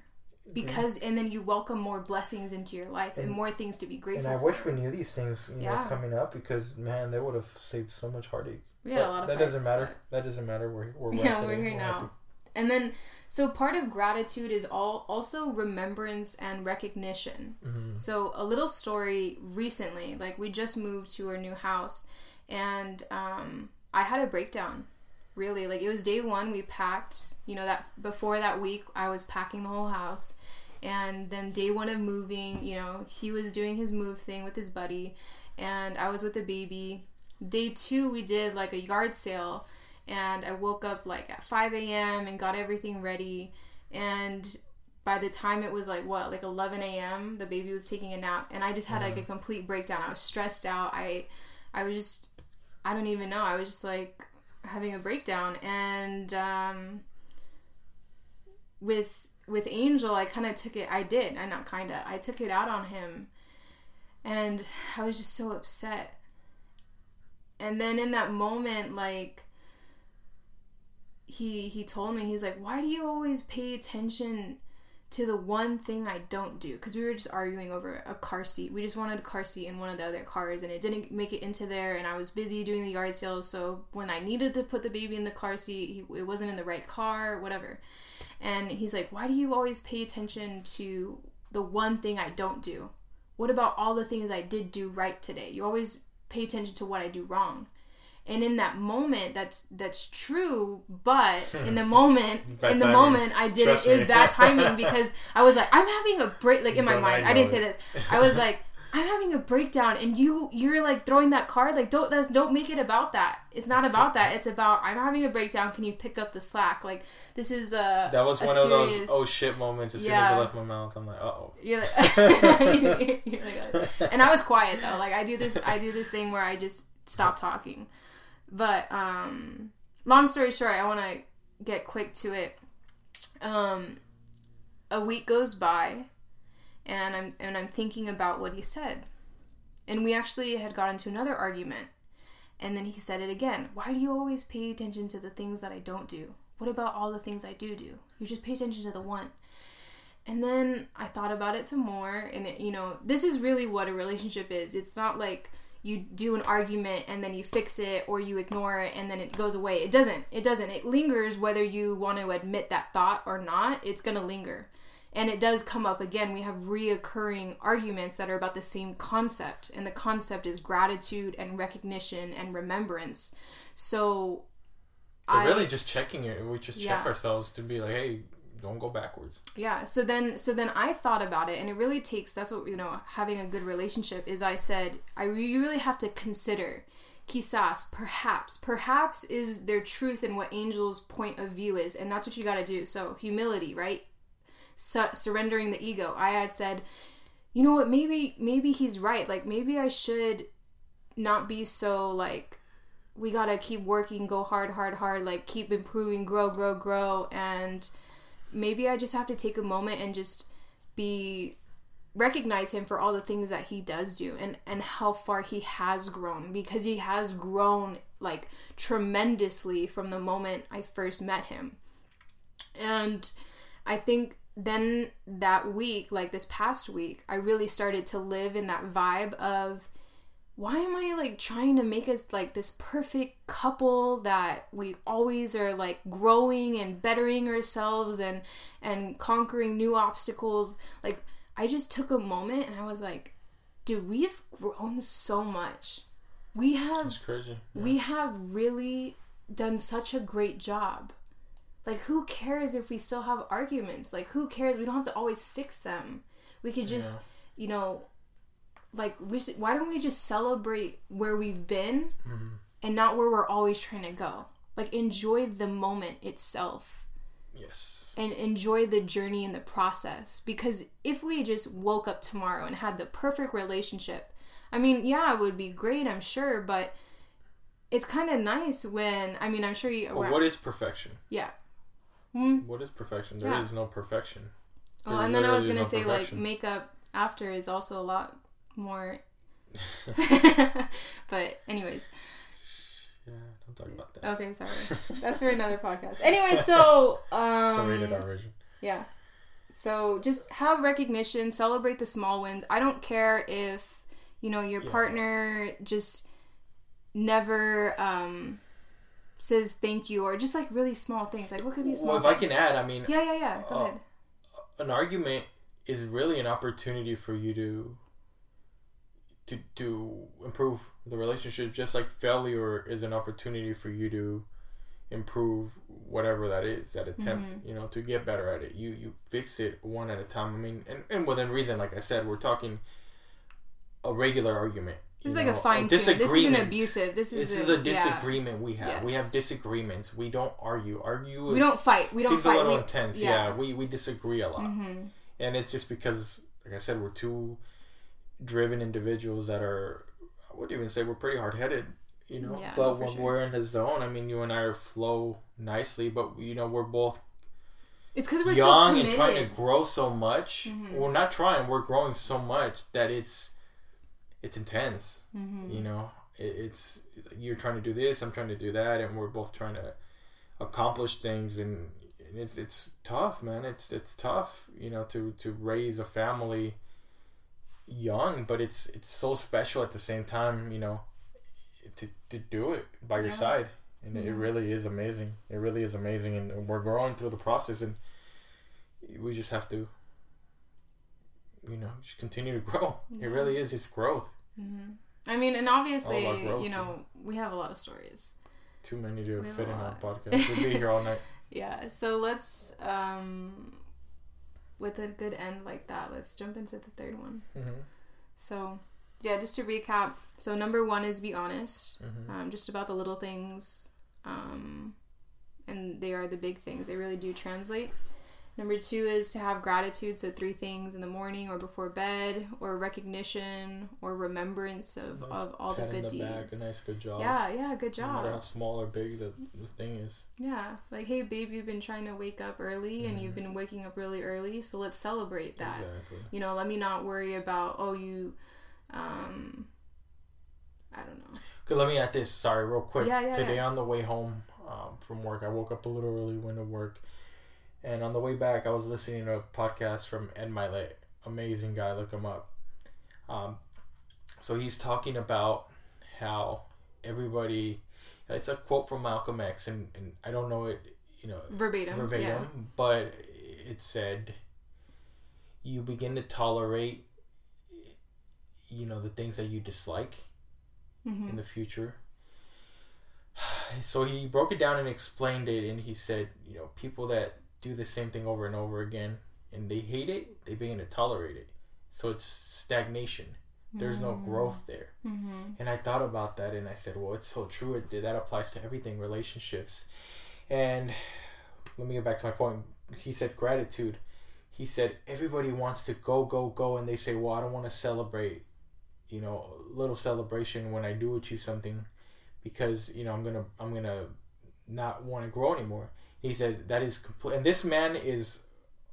Because and then you welcome more blessings into your life and,
And-
more things to be grateful
And I
for.
wish we knew these things, you
Yeah.
know, coming up because man, they would have saved so much heartache.
we had a lot of
that
fights,
doesn't matter. That doesn't matter. We're we're
Yeah, we're here
We're
now.
happy.
And then so part of gratitude is all also remembrance and recognition.
Mhm.
So a little story recently, like we just moved to our new house and um I had a breakdown. Really, like it was day 1 we packed, you know that before that week I was packing the whole house. And then day 1 of moving, you know, he was doing his move thing with his buddy and I was with the baby. Day 2 we did like a yard sale and I woke up like at 5 a.m. and got everything ready and by the time it was like what like 11 a.m the baby was taking a nap and i just had like uh-huh. a complete breakdown i was stressed out i i was just i don't even know i was just like having a breakdown and um with with angel i kind of took it i did i not kind of i took it out on him and i was just so upset. And then in that moment like he he told me he's like why do you always pay attention to the one thing I don't do because we were just arguing over a car seat. We just wanted a car seat in one of the other cars and it didn't make it into there and I was busy doing the yard sales so when I needed to put the baby in the car seat, it wasn't in the right car, whatever. And he's like, "Why do you always pay attention to the one thing I don't do? What about all the things I did do right today? You always pay attention to what I do wrong." And in that moment, that's that's true. But in the moment, in the
timing.
moment, I didn't.
Trust
It was bad timing because I was like, I'm having a break. Like in my
Don't
mind,
I
I didn't
know
say this. I was like, I'm having a breakdown, and you you're like throwing that card. Like don't that's, don't make it about that. It's not about that. It's about I'm having a breakdown. Can you pick up the slack? Like this is a
That was
a
one of those oh shit moments. As soon as
Yeah.
I left my mouth, I'm like, uh oh.
You're like, you're like, and I was quiet though. Like I do this, I do this thing where I just stop talking. But um, long story short, I want to get quick to it. Um, a week goes by, and I'm and I'm thinking about what he said, and we actually had got into another argument, and then he said it again. Why do you always pay attention to the things that I don't do? What about all the things I do do? You just pay attention to the one. And then I thought about it some more, and it, you know, this is really what a relationship is. It's not like you do an argument and then you fix it or you ignore it and then it goes away. It doesn't. It doesn't. It lingers whether you want to admit that thought or not. It's gonna linger, and it does come up again. We have reoccurring arguments that are about the same concept, and the concept is gratitude and recognition and remembrance. So,
But really, just checking it. We just check ourselves to be like, hey, don't go backwards.
Yeah. So then, so then I thought about it, and it really takes. That's what you know. Having a good relationship is. I said, I you really have to consider. Quizás, perhaps, perhaps is there truth in what Angel's point of view is, and that's what you got to do. So humility, right? Su- surrendering the ego. I had said, you know what? Maybe, maybe he's right. Like maybe I should not be so like we gotta keep working, go hard, hard, hard. Like keep improving, grow, grow, grow, and maybe I just have to take a moment and just be recognize him for all the things that he does do and and how far he has grown because he has grown like tremendously from the moment I first met him. And I think then that week, like this past week, I really started to live in that vibe of why am I like trying to make us like this perfect couple that we always are like growing and bettering ourselves and and conquering new obstacles? Like I just took a moment and I was like, dude, we have grown so much. We have
It's crazy. Yeah.
we have really done such a great job. Like, who cares if we still have arguments? Like, who cares? We don't have to always fix them. We could just, you know, like, we should, why don't we just celebrate where we've been and not where we're always trying to go? Like, enjoy the moment itself
yes.
and enjoy the journey and the process. Because if we just woke up tomorrow and had the perfect relationship, I mean, yeah, it would be great, I'm sure, but it's kind of nice when, I mean, I'm sure you,
But what is perfection?
yeah. Hmm.
What is perfection? There is
Yeah.
no perfection.
Oh,
There
and then I was gonna
no
say like makeup after is also a lot more. but anyways,
Yeah, don't talk about that.
okay, sorry. That's for another podcast. Anyway, so um,
a rated R version.
Yeah. So just have recognition, celebrate the small wins. I don't care if, you know, your
Yeah.
partner just never um says thank you or just like really small things. Like what could be a small
Well, if I can add, I mean,
Yeah, yeah, yeah. Go
Uh,
ahead.
an argument is really an opportunity for you to to to improve the relationship just like failure is an opportunity for you to improve whatever that is that attempt
Mm-hmm.
you know to get better at it you you fix it one at a time i mean and, and within reason like i said we're talking a regular argument
This is
you
like a fine tune. This isn't abusive. This is
this
a,
is a
yeah.
disagreement we have we have disagreements we don't argue argue
We don't fight. We don't
seems
fight.
a little
we,
intense
yeah.
yeah. we we disagree a lot
Mhm.
and it's just because like i said we're two driven individuals that are i wouldn't even say we're pretty hard-headed you know
Yeah,
but
no,
when
sure.
we're in the zone i mean you and i are flow nicely but you know we're both
It's because we're
young
so
and trying to grow so much
Mhm.
we're not trying we're growing so much that it's it's intense
Mhm.
you know it, it's you're trying to do this i'm trying to do that and we're both trying to accomplish things and it's it's tough man it's it's tough you know to to raise a family young but it's it's so special at the same time you know to to do it by your side. And it
Mhm.
really is amazing. It really is amazing. And we're growing through the process and we just have to you know just continue to grow.
Yeah.
it really is. It's growth.
Mhm. I mean, and obviously,
growth,
you know, we have a lot of stories.
too many to
We
fit in our podcast. We'd be here all night.
Yeah, so let's um with a good end like that, let's jump into the third one.
hmm
So, yeah, just to recap. So, number 1 is be honest.
hmm
Um just about the little things. Um and they are the big things. They really do translate. Number 2 is to have gratitude, so three things in the morning or before bed, or recognition or remembrance of,
Nice
of all the good
the back,
deeds.
a nice good job
Yeah, yeah, good job.
no matter how small or big the, the thing is
Yeah, like hey babe, you've been trying to wake up early and you've been waking up really early, so let's celebrate that.
exactly
You know, let me not worry about oh you um I don't know.
okay let me add this sorry real quick
Yeah, yeah,
today
yeah.
on the way home um, from work i woke up a little early went to work and on the way back i was listening to a podcast from Ed Mylett amazing guy look him up um, so he's talking about how everybody it's a quote from malcolm x and, and i don't know it you know
Verbatim.
verbatim,
Yeah.
but it said you begin to tolerate you know the things that you dislike
hmm
in the future. So he broke it down and explained it and he said, you know, people that do the same thing over and over again and they hate it, they begin to tolerate it. So it's stagnation. There's no growth there.
hmm
And I thought about that and I said, well, it's so true. It, that applies to everything, relationships. And let me get back to my point. He said gratitude. He said everybody wants to go, go, go. And they say, well, I don't want to celebrate, you know, a little celebration when I do achieve something because, you know, I'm going to, I'm going to not want to grow anymore. He said that is complete. And this man is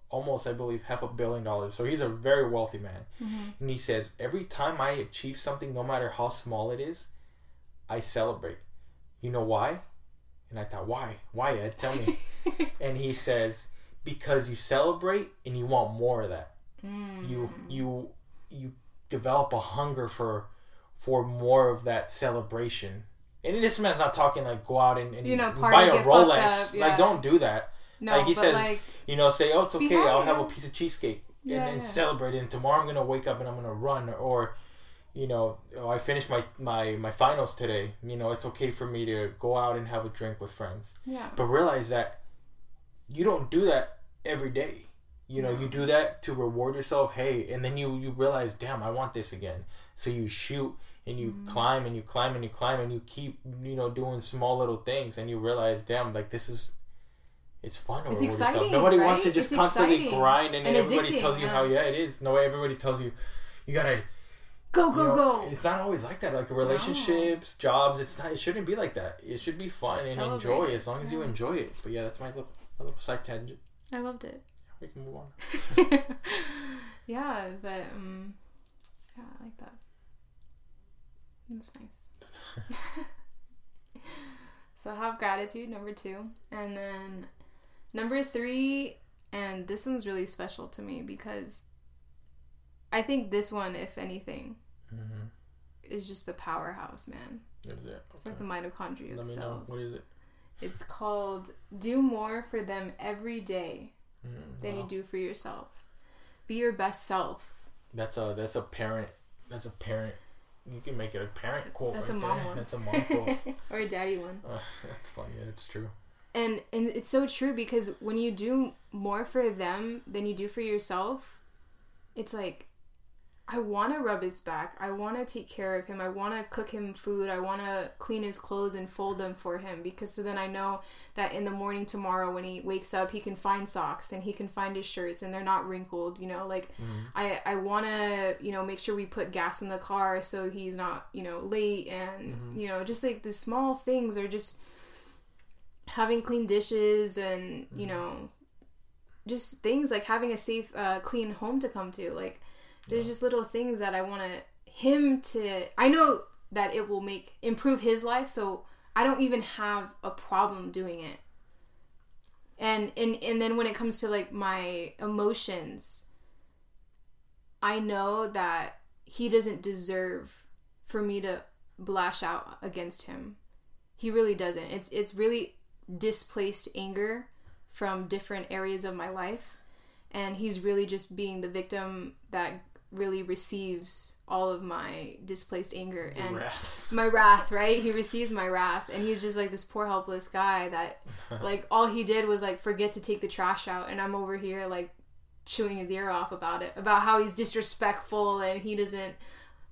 almost, I believe, half a billion dollars. So he's a very wealthy man.
Mhm.
And he says every time I achieve something, no matter how small it is, I celebrate. You know why? And I thought, why? Why, Ed? Tell me. and he says because you celebrate and you want more of that
Mm.
you you you develop a hunger for for more of that celebration and this man's not talking like go out and, and
You know,
buy a rolex.
up, yeah.
like don't do that.
No,
like he
but
says-
like
you know say oh it's okay i'll
happy,
have a piece of cheesecake
Yeah,
and,
yeah.
celebrate and tomorrow i'm gonna wake up and i'm gonna run or you know oh, i finished my, my my finals today. You know it's okay for me to go out and have a drink with friends.
Yeah,
but realize that you don't do that every day. You know
No.
you do that to reward yourself hey and then you you realize damn i want this again. So you shoot and you
Mm-hmm.
climb and you climb and you climb and you keep you know doing small little things and you realize damn like this is it's fun
It's
reward yourself.
exciting,
nobody wants to just
It's
constantly
exciting
grind and,
and
everybody
addicting,
tells you
yeah.
how yeah it is no way everybody tells you you gotta
go
you
go
know,
go.
It's not always like that. Like relationships, jobs, it's not. It shouldn't be like that. It should be fun and
Celebrate
enjoy
it,
as long as you enjoy it. But yeah, that's my little, my little side tangent.
I loved it.
We can move on.
yeah, but um, yeah, I like that. That's nice. so have gratitude number two, and then number three, and this one's really special to me because I think this one, if anything,
Mm-hmm.
is just the powerhouse, man.
Is it?
It's like the mitochondria of
Let
the
me know.
cells.
What is it?
It's called do more for them every day
Mm,
than
wow.
you do for yourself. Be your best self.
That's a that's a parent. That's a parent. You can make it a parent quote.
That's
right
a mom
there.
one.
That's a mom quote.
or a daddy one.
uh, that's funny. Yeah, it's true.
And and it's so true because when you do more for them than you do for yourself, it's like I want to rub his back. I want to take care of him. I want to cook him food. I want to clean his clothes and fold them for him because so then I know that in the morning tomorrow when he wakes up, he can find socks and he can find his shirts and they're not wrinkled, you know, like mm-hmm. I I want to, you know, make sure we put gas in the car so he's not, you know, late and mm-hmm. you know, just like the small things are just having clean dishes and, you mm-hmm. know, just things like having a safe uh, clean home to come to like there's just little things that i want to him to i know that it will make improve his life so i don't even have a problem doing it. And and and then when it comes to like my emotions i know that he doesn't deserve for me to blash out against him. He really doesn't. It's it's really displaced anger from different areas of my life and he's really just being the victim that really receives all of my displaced anger and
Wrath.
my wrath right he receives my wrath and he's just like this poor helpless guy that like all he did was like forget to take the trash out and i'm over here like chewing his ear off about it about how he's disrespectful and he doesn't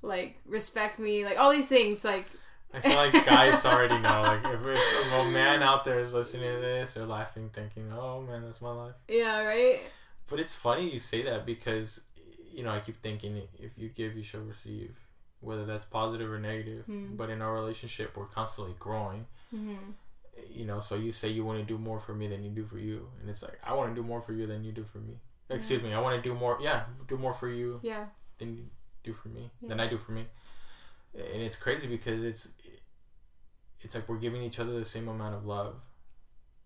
like respect me like all these things like
I feel like guys already know. Like if, if a man out there is listening to this, they're laughing, thinking, "Oh man, that's my life."
yeah right
But it's funny you say that because, you know, I keep thinking if you give, you shall receive, whether that's positive or negative.
Hmm.
But in our relationship, we're constantly growing.
hmm
You know, so you say you want to do more for me than you do for you, and it's like I want to do more for you than you do for me. Excuse me, I want to do more. Yeah, do more for you
yeah
than you do for me
Yeah.
than I do for me. And it's crazy because it's it's like we're giving each other the same amount of love.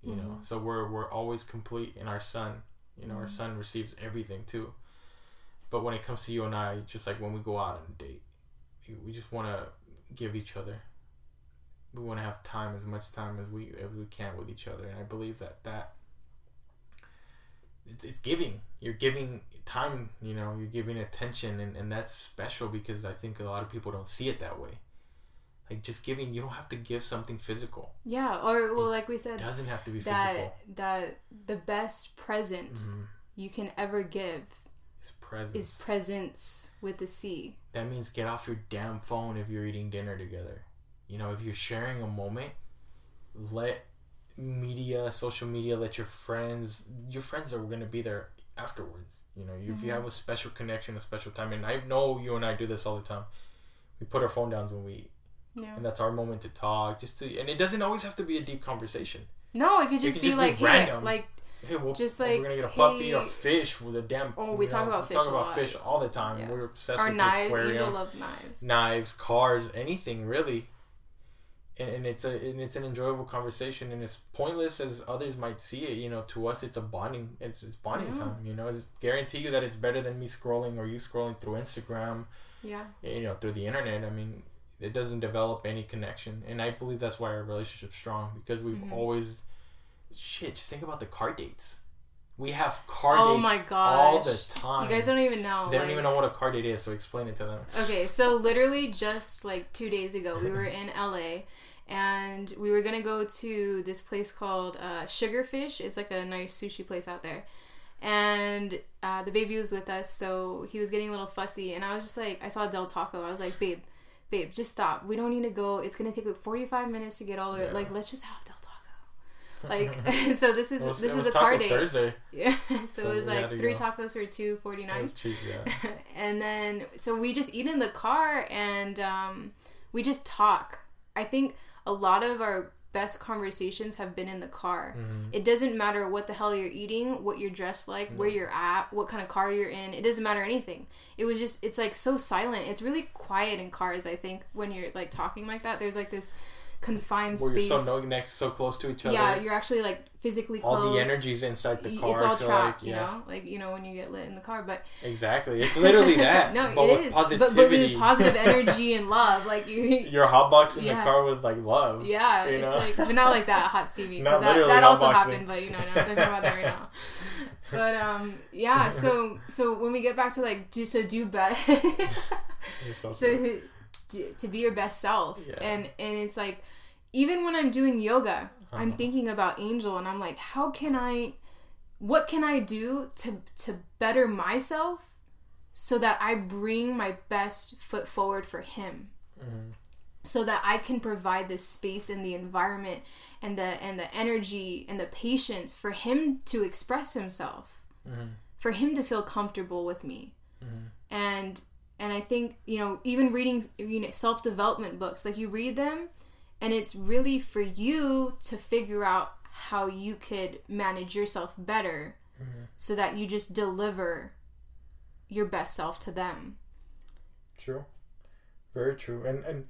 You know,
Mhm.
so we're we're always complete in our son. You know, our
Mhm.
son receives everything too. But when it comes to you and I, just like when we go out on a date, we just want to give each other. We want to have time as much time as we as we can with each other, and I believe that that it's, it's giving. You're giving time. You know, you're giving attention, and, and that's special because I think a lot of people don't see it that way. Like just giving, you don't have to give something physical.
yeah or well like we said
doesn't have to be
that
physical.
that the best present
Mhm.
you can ever give
presence.
is presence with a C.
that means get off your damn phone if you're eating dinner together. You know, if you're sharing a moment, let media, social media, let your friends, your friends are going to be there afterwards. You know, if you mm-hmm. have a special connection, a special time, and I know you and I do this all the time. We put our phone down when we eat.
Yeah.
and that's our moment to talk. Just to, and it doesn't always have to be a deep conversation.
No, it could just
could
be
just be
like, hey,
random.
like
Hey, we'll,
Just
we're
like,
gonna get a puppy or fish with a damn.
Oh, we talk
know,
about
we
fish
talk about fish all the time.
Yeah.
We're obsessed
our
with
knives. Angel loves knives.
knives, cars, anything really. And, and it's a and it's an enjoyable conversation and it's pointless as others might see it. You know, to us it's a bonding. It's, it's bonding
Yeah.
time. You know, it's guarantee you that it's better than me scrolling or you scrolling through Instagram.
Yeah.
You know, through the internet. I mean, it doesn't develop any connection, and I believe that's why our relationship's strong because we've
Mhm.
always. Shit, just think about the car dates. We have car
Oh
dates
my
all the time.
You guys don't even know.
They don't even know what a car date is, so explain it to them.
Okay, so literally just like two days ago, we were in LA and we were gonna go to this place called uh, Sugarfish. It's like a nice sushi place out there. And uh, the baby was with us, so he was getting a little fussy. And I was just like, I saw Del Taco. I was like, babe, babe, just stop. We don't need to go. It's gonna take like 45 minutes to get all the
Yeah.
Like, let's just have Del Taco. Like, so this is
was-
this is a car date.
Thursday.
Yeah, so,
So
it was like three
go.
tacos for two forty nine.
cheap, yeah.
and then so we just eat in the car and um, we just talk. I think a lot of our best conversations have been in the car.
Mhm.
It doesn't matter what the hell you're eating, what you're dressed like, where you're at, what kind of car you're in. It doesn't matter anything. It was just it's like so silent. It's really quiet in cars. I think when you're like talking like that, there's like this confined
Where
space.
you're so no, next, so close to each other.
yeah, you're actually like physically close.
all the energy's inside the car.
It's all trapped,
like,
you know, like you know when you get lit in the car. But
Exactly. It's literally that.
no,
but
it
with
is.
positivity.
But, but with positive energy and love, like you.
You're hotboxing
Yeah.
the car with like love.
Yeah,
you
it's
know?
like, but not like that hot Stevie.
Not
that,
literally
that also happened, but you know, no, thinking about that right now. But um, yeah. So so when we get back to like do so do.
You're so
so. To, to be your best self,
Yeah.
and and it's like even when I'm doing yoga, I'm
Uh-huh.
thinking about Angel, and I'm like, how can I, what can I do to to better myself, so that I bring my best foot forward for him
Mhm.
so that I can provide this space and the environment and the and the energy and the patience for him to express himself,
Mhm.
for him to feel comfortable with me,
Mhm.
and and I think you know even reading you know self development books like you read them, and it's really for you to figure out how you could manage yourself better,
Mhm.
so that you just deliver your best self to them.
True. Very true. And and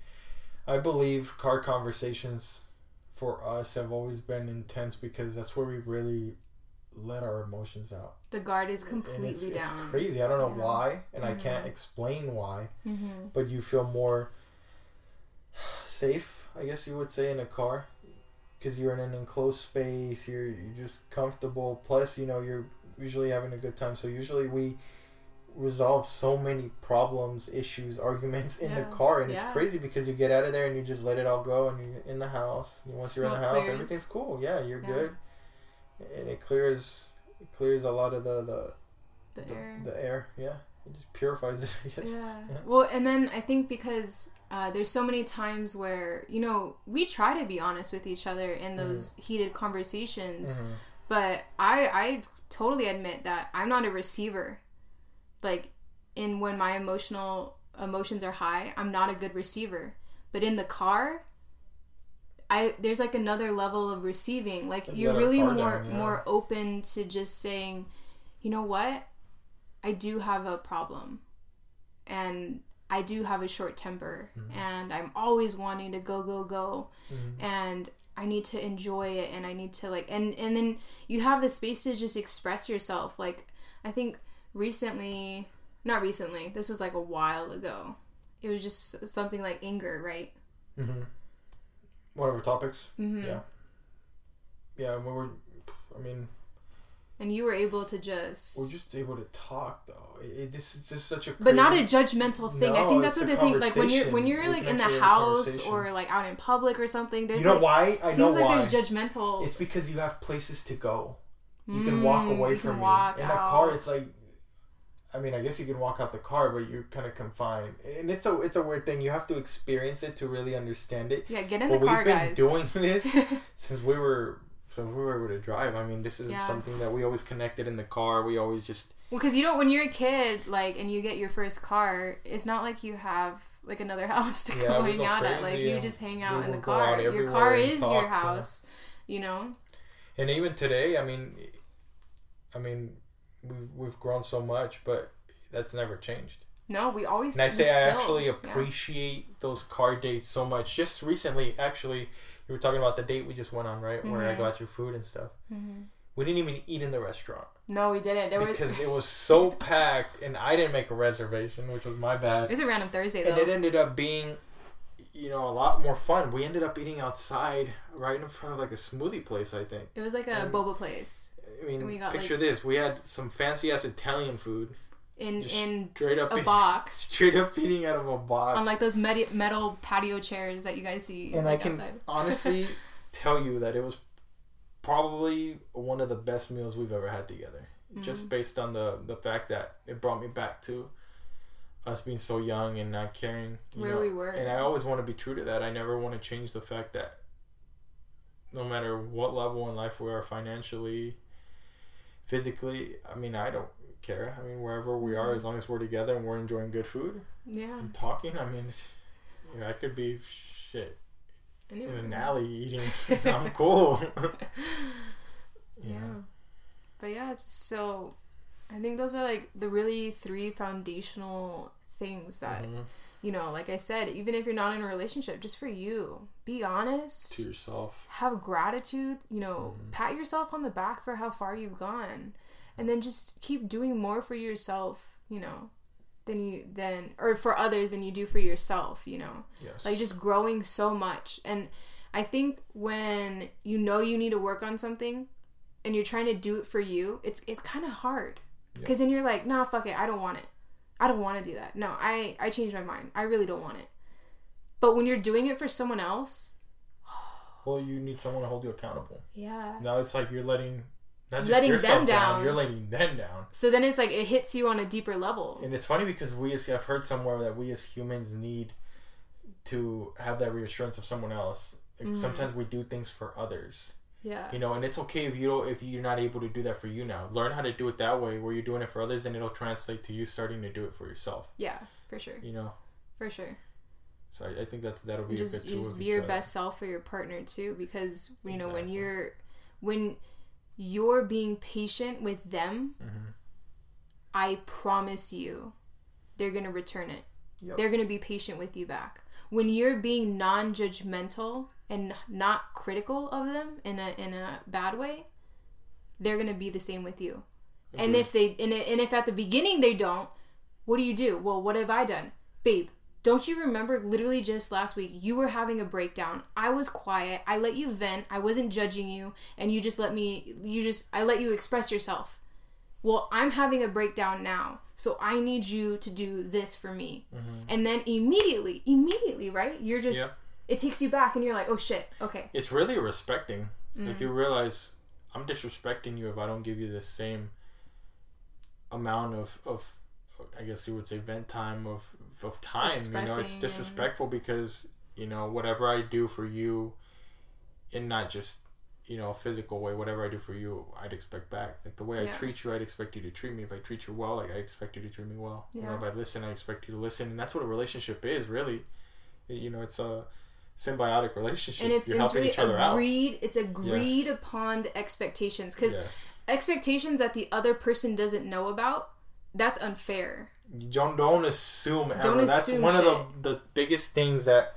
I believe car conversations for us have always been intense because that's where we really let our emotions out.
The guard is completely
it's, it's
down.
crazy. I don't know
Yeah.
why, and I
Mhm.
can't explain why,
hmm
but you feel more safe, I guess you would say, in a car because you're in an enclosed space. You're you're just comfortable. Plus, you know, you're usually having a good time. So usually we resolve so many problems, issues, arguments in
Yeah.
the car, and
Yeah.
it's crazy because you get out of there and you just let it all go, and you're in the house. And once you're in the house,
clears.
everything's cool. Yeah, you're
Yeah.
good, and it clears it clears a lot of the the,
The
the,
air.
the air. Yeah, it just purifies it. I guess.
Yeah.
Yeah.
Well, and then I think because uh, there's so many times where you know we try to be honest with each other in those heated conversations,
Mhm.
but I I totally admit that I'm not a receiver. Like in when my emotional emotions are high, I'm not a good receiver. But in the car, I there's like another level of receiving. Like
You
you're really more
down, yeah.
more open to just saying, you know what, I do have a problem, and I do have a short temper,
Mhm.
and I'm always wanting to go go go,
Mhm.
and I need to enjoy it, and I need to like, and and then you have the space to just express yourself. Like I think recently, not recently, this was like a while ago. It was just something like anger, right?
Mm-hmm. Our topics.
Mm-hmm.
Yeah. Yeah, we were. I mean,
And you were able to just,
we're just able to talk though. It, it just it's just such a.
but not a judgmental thing. I think that's what
a
the thing. Like when you're when you're like in the
actually have a
house or like out in public or something. There's
You know
like
why? I know
like
why.
there's judgmental.
It's because you have places to go. You can walk
Mm,
away from
can
me.
walk
In a car, it's like. I mean, I guess you can walk out the car, but you're kind of confined, and it's a it's a weird thing. You have to experience it to really understand it.
Yeah, get in
but
the car, guys.
we've been
guys.
doing this since we were since we were able to drive. I mean, this is
Yeah.
something that we always connected in the car. We always just
Well, because you don't when you're a kid, like, and you get your first car, it's not like you have like another house to
Yeah,
go hang out at. Like you just hang out in the
will go out
car. Your car is
talk,
your house. You know.
And even today, I mean, I mean, we've we've grown so much, but that's never changed.
No, we always.
And I say I
still-
actually
yeah.
appreciate those car dates so much. Just recently, actually, you were talking about the date we just went on, right? Where I
Mhm.
got you food and stuff.
Mhm.
We didn't even eat in the restaurant
No, we didn't. There
because
was.
it was so packed, and I didn't make a reservation, which was my bad.
It was a random Thursday
And it ended up being, you know, a lot more fun. We ended up eating outside, right in front of like a smoothie place, I think.
It was like a
And-
boba place
I mean,
We got,
picture this: we had some fancy ass Italian food,
in in
straight up,
a box
straight up eating out of a box.
on like those med- metal patio chairs that you guys see
and
like,
I can
outside.
honestly tell you that it was probably one of the best meals we've ever had together.
Mm-hmm.
Just based on the the fact that it brought me back to us being so young and not caring you
Where
know,
we were.
And I always want to be true to that. I never want to change the fact that no matter what level in life we are financially, physically, I mean, I don't care. I mean, wherever we are, as long as we're together and we're enjoying good food
yeah.
and talking, I mean, you know, I could be shit in
Anyway.
an alley eating. I'm cool.
Yeah. But yeah, it's so I think those are like the really three foundational things that,
Mhm.
You know, like I said, even if you're not in a relationship, just for you, be honest,
To yourself.
have gratitude, you know,
Mhm.
pat yourself on the back for how far you've gone. And then just keep doing more for yourself, you know, than you than or for others than you do for yourself, you know
Yes.
like just growing so much and i think when you know you need to work on something and you're trying to do it for you it's it's kind of hard
Yeah.
because then you're like nah fuck it i don't want it i don't want to do that no i i changed my mind i really don't want it but when you're doing it for someone else
well, you need someone to hold you accountable.
yeah
Now it's like you're letting not just
Letting
yourself
them
down,
down.
you're letting them down.
so then it's like it hits you on a deeper level
And it's funny because we as I've heard somewhere that we as humans need to have that reassurance of someone else. Like
Mhm.
Sometimes we do things for others,
yeah
you know, and it's okay if you don't if you're not able to do that for you now. Learn how to do it that way, where you're doing it for others, and it'll translate to you starting to do it for yourself.
yeah for sure
You know,
for sure
so I, I think that's that'll be
just
a good
you
tool
just be your best self for your partner too because you know when you're when you're being patient with them
Mhm.
i promise you they're gonna return it
Yep.
they're gonna be patient with you back when you're being non-judgmental and not critical of them in a in a bad way they're gonna be the same with you and if they and, and if at the beginning they don't, what do you do? Well, what have I done? Babe, don't you remember literally just last week you were having a breakdown. I was quiet. I let you vent. I wasn't judging you and you just let me you just I let you express yourself. Well, I'm having a breakdown now. So I need you to do this for me.
Mhm.
And then immediately, immediately, right? You're just
Yeah.
It takes you back and you're like, "Oh shit. Okay."
it's really respecting.
Mm.
Like you realize I'm disrespecting you if I don't give you the same amount of, of I guess you would say vent time of of time. You know, it's
Expressing,
disrespectful because, you know, whatever I do for you in not just, you know, a physical way, whatever I do for you, I'd expect back. Like the way I treat you, I'd expect you to treat me. If I treat you well, like I expect you to treat me well. You know,
Yeah.
if I listen, I expect you to listen. And that's what a relationship is, really. You know, it's a symbiotic relationship.
And it's
You're
it's
helping
really
each other out.
agreed it's agreed
Yes.
upon expectations cuz
Yes.
expectations that the other person doesn't know about that's unfair
don't don't assume ever.
Don't
That's
assume
one of the the biggest things that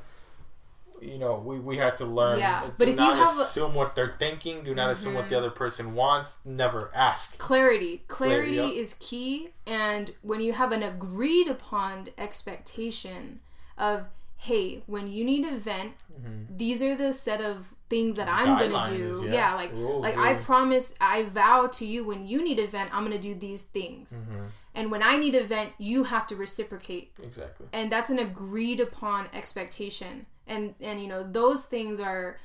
you know we, we had to learn.
Yeah,
Do
but if you
not
have a-
assume what they're thinking. Do not assume what the
Mhm.
other person wants. Never ask.
clarity clarity
Clarity,
is key and when you have an agreed upon expectation of hey when you need to vent
Mhm.
these are the set of things that i'm gonna do
yeah.
yeah, like
Rules,
like i promise i vow to you when you need to vent i'm gonna do these things
Mhm.
and when i need to vent you have to reciprocate
Exactly.
and that's an agreed upon expectation and and you know those things are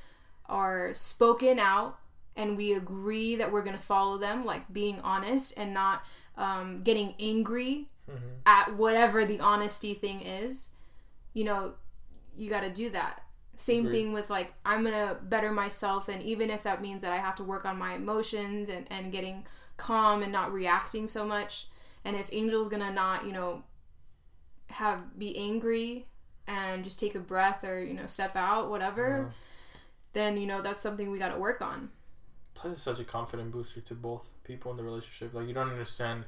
are spoken out and we agree that we're to follow them like being honest and not um, getting angry
Mhm.
at whatever the honesty thing is you know you got to do that same
Agreed.
thing with like i'm going to better myself and even if that means that i have to work on my emotions and and getting calm and not reacting so much and if angel's going to not you know have be angry and just take a breath or you know step out whatever uh-huh. then you know that's something we got to work on
Plus, it's such a confident booster to both people in the relationship. Like you don't understand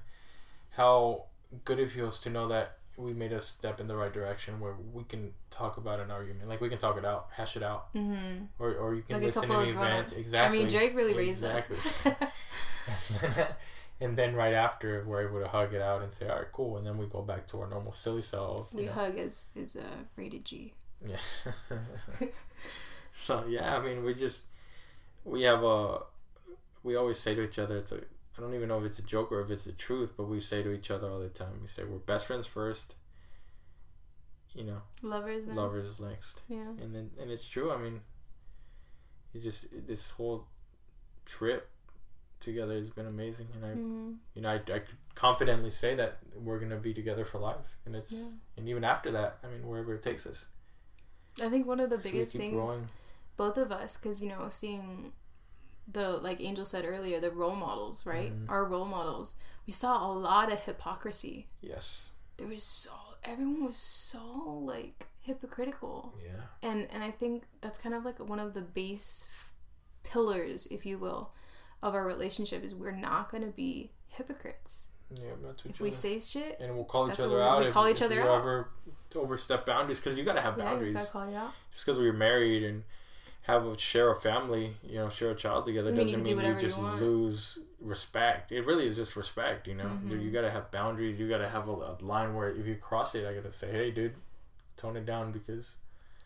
how good it feels to know that we made a step in the right direction where we can talk about an argument. Like we can talk it out, hash it out,
mm-hmm.
or or you can
like
listen to the event. Exactly.
i mean drake really raised
Exactly.
us
and then right after, we're able to hug it out and say, "All right, cool," and then we go back to our normal silly self.
we
know?
hug is is a uh, rated g
Yeah. so yeah, I mean, we just we have a we always say to each other, it's a I don't even know if it's a joke or if it's the truth, but we say to each other all the time. We say we're best friends first. You know,
lovers next.
lovers next,
yeah
and then and it's true. I mean, it just this whole trip together has been amazing, and I
mm-hmm.
you know I, I could confidently say that we're gonna be together for life, and it's
yeah
and even after that, I mean, wherever it takes us.
i think one of the biggest things
growing.
both of us because you know seeing the like angel said earlier the role models right
Mhm.
our role models we saw a lot of hypocrisy
Yes.
there was so everyone was so like hypocritical
Yeah.
and and i think that's kind of like one of the base pillars if you will of our relationship is we're not going to be hypocrites
Yeah, to each
if we say shit
and we'll call each other
we-
out.
we
if-
call each
if
other
we
out.
ever overstep boundaries because you gotta have
yeah you
boundaries.
gotta call it out
Just because we're married and have a share a family, you know, share a child together
you
doesn't mean you
whatever you
just
want.
lose respect. It really is just respect, you know.
Mhm.
You gotta have boundaries. You gotta have a, a line where if you cross it, I gotta say, hey, dude, tone it down because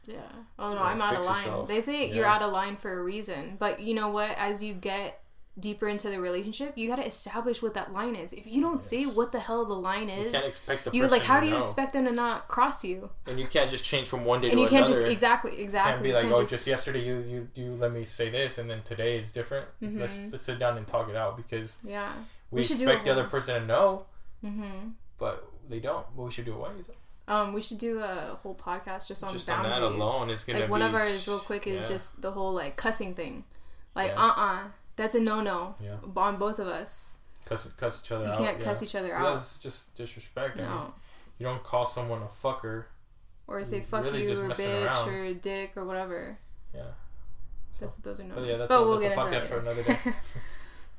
yeah oh no i'm out of line
yourself.
they say you're out of line for a reason but you know what as you get deeper into the relationship you got to establish what that line is if you don't say
Yes.
what the hell the line
you
is
can't expect the
you
person
like how do you
know.
expect them to not cross you
and you can't just change from one day
and
to
you can't
another.
just exactly
can't be
You
like, oh, just, yesterday you, you you let me say this, and then today is different. Let's
Mhm.
let's sit down and talk it out because
yeah
we,
We should
expect the other person to know,
mm-hmm
but they don't. But we should do it. It?
um we should do a whole podcast just on
Just on
boundaries
that alone, it's gonna
like
be
one of ours real quick is
yeah.
just the whole like cussing thing like
Yeah.
uh-uh that's a no-no
Yeah.
on both of us
cuss cuss each other
you
out.
You can't
yeah.
cuss each other out
That's just disrespect. I mean,
no
you don't call someone a fucker.
or say fuck
really
you or bitch
around.
or dick or whatever
Yeah.
that's those are no
But yeah, that's
but
a,
we'll
that's
get
a
into that
for another day.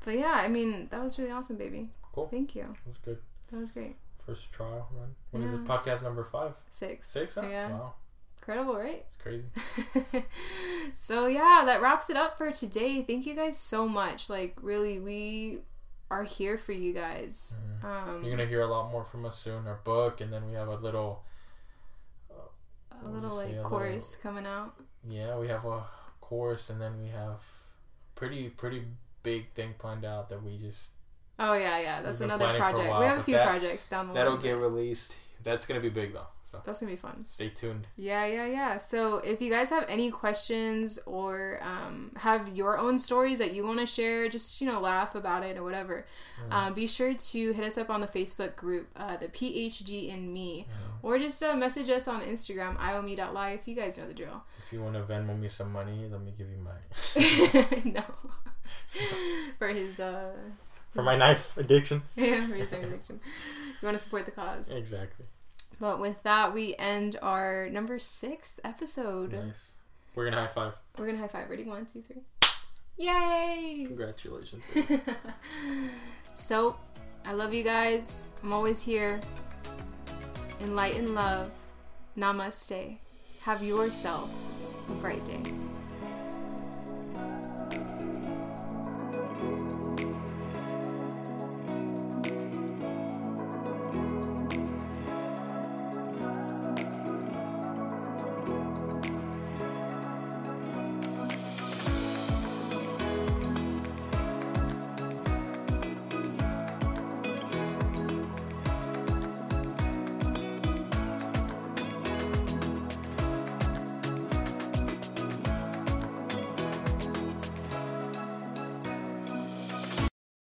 but yeah i mean that was really awesome baby
Cool.
thank you
That's good.
that was great
First trial run. What is
Yeah.
it? Podcast number five,
six
six? Huh?
Yeah.
Wow,
incredible right
it's crazy.
so yeah that wraps it up for today thank you guys so much like really we are here for you guys
Mhm.
um
You're gonna hear a lot more from us soon. Our book, and then we have a little.
a little like chorus coming out
Yeah, we have a course, and then we have pretty pretty big thing planned out that we just
oh yeah yeah that's another
planning for a
project
while,
we have a few
that-
projects down the line.
that'll
get
released. That's gonna be big though, so
that's gonna be fun
stay tuned.
Yeah, yeah, yeah. So if you guys have any questions or um, have your own stories that you want to share, just you know, laugh about it or whatever, um, be sure to hit us up on the Facebook group, uh, the PhD in Me, or just uh, message us on Instagram, ioweme.life. You guys know the drill.
If you want to Venmo me some money, let me give you my
no, for his uh,
for my knife addiction.
yeah, for his drug addiction. You want to support the cause.
Exactly.
But with that, we end our number sixth episode.
Nice. We're gonna high five.
We're gonna high five. Ready? One, two, three. Yay!
Congratulations.
so, I love you guys. I'm always here. Enlighten love. Namaste. Have yourself a bright day.